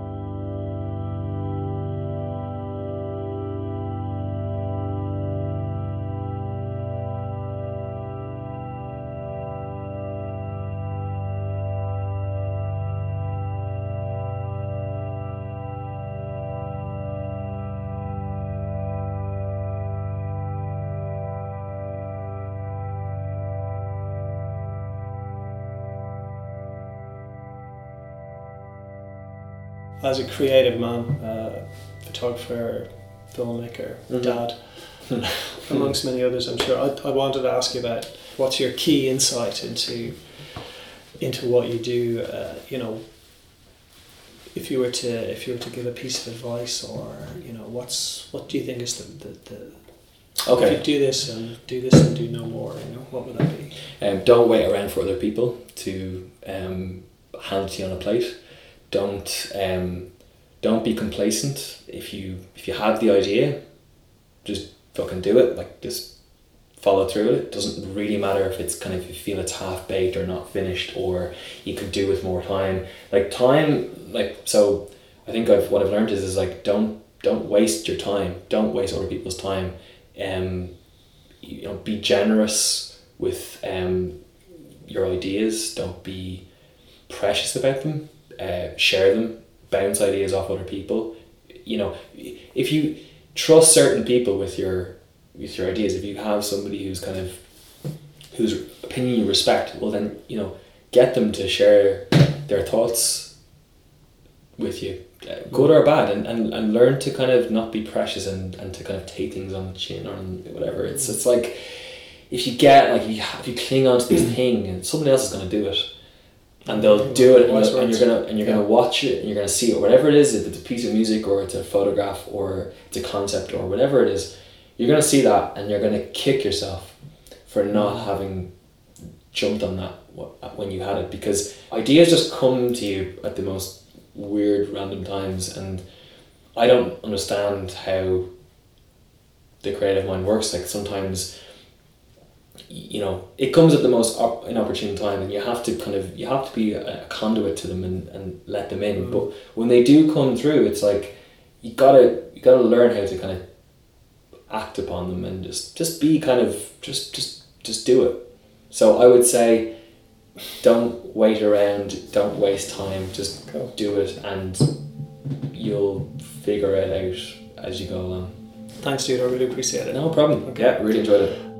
as a creative man, uh, photographer, filmmaker, Mhm. dad, amongst many others, I'm sure. I, I wanted to ask you about what's your key insight into into what you do. Uh, you know, if you were to if you were to give a piece of advice, or you know, what's what do you think is the the, the if you do this and do this and do no more, you know, what would that be? um, don't wait around for other people to um, hand you on a plate don't um, don't be complacent if you if you have the idea just fucking do it like just follow through it doesn't really matter if it's kind of you feel it's half baked or not finished or you could do with more time like time like so I think I've what I've learned is is like don't don't waste your time. Don't waste other people's time. Um, you know, be generous with um, your ideas. Don't be precious about them. Uh, share them. Bounce ideas off other people. You know, if you trust certain people with your with your ideas, if you have somebody who's kind of whose opinion you respect, well then you know get them to share their thoughts with you, uh, good or bad, and, and, and learn to kind of not be precious and, and to kind of take things on the chin or whatever. It's it's like if you get like if you, if you cling on to this thing and someone else is going to do it and they'll do it and, you're, and you're gonna and you're gonna watch it and you're gonna see it. Whatever it is if it's a piece of music or it's a photograph or it's a concept or whatever it is you're gonna see that and you're gonna kick yourself for not having jumped on that when you had it. Because ideas just come to you at the most weird random times. And I don't understand how the creative mind works. Like sometimes you know it comes at the most op- inopportune time and you have to kind of you have to be a, conduit to them and, and let them in. Mm. but when they do come through it's like you gotta you gotta learn how to kind of act upon them and just just be kind of just just just do it. So i would say don't wait around don't waste time just do it and you'll figure it out as you go along. Thanks dude. I really appreciate it. No problem. Okay. yeah really enjoyed it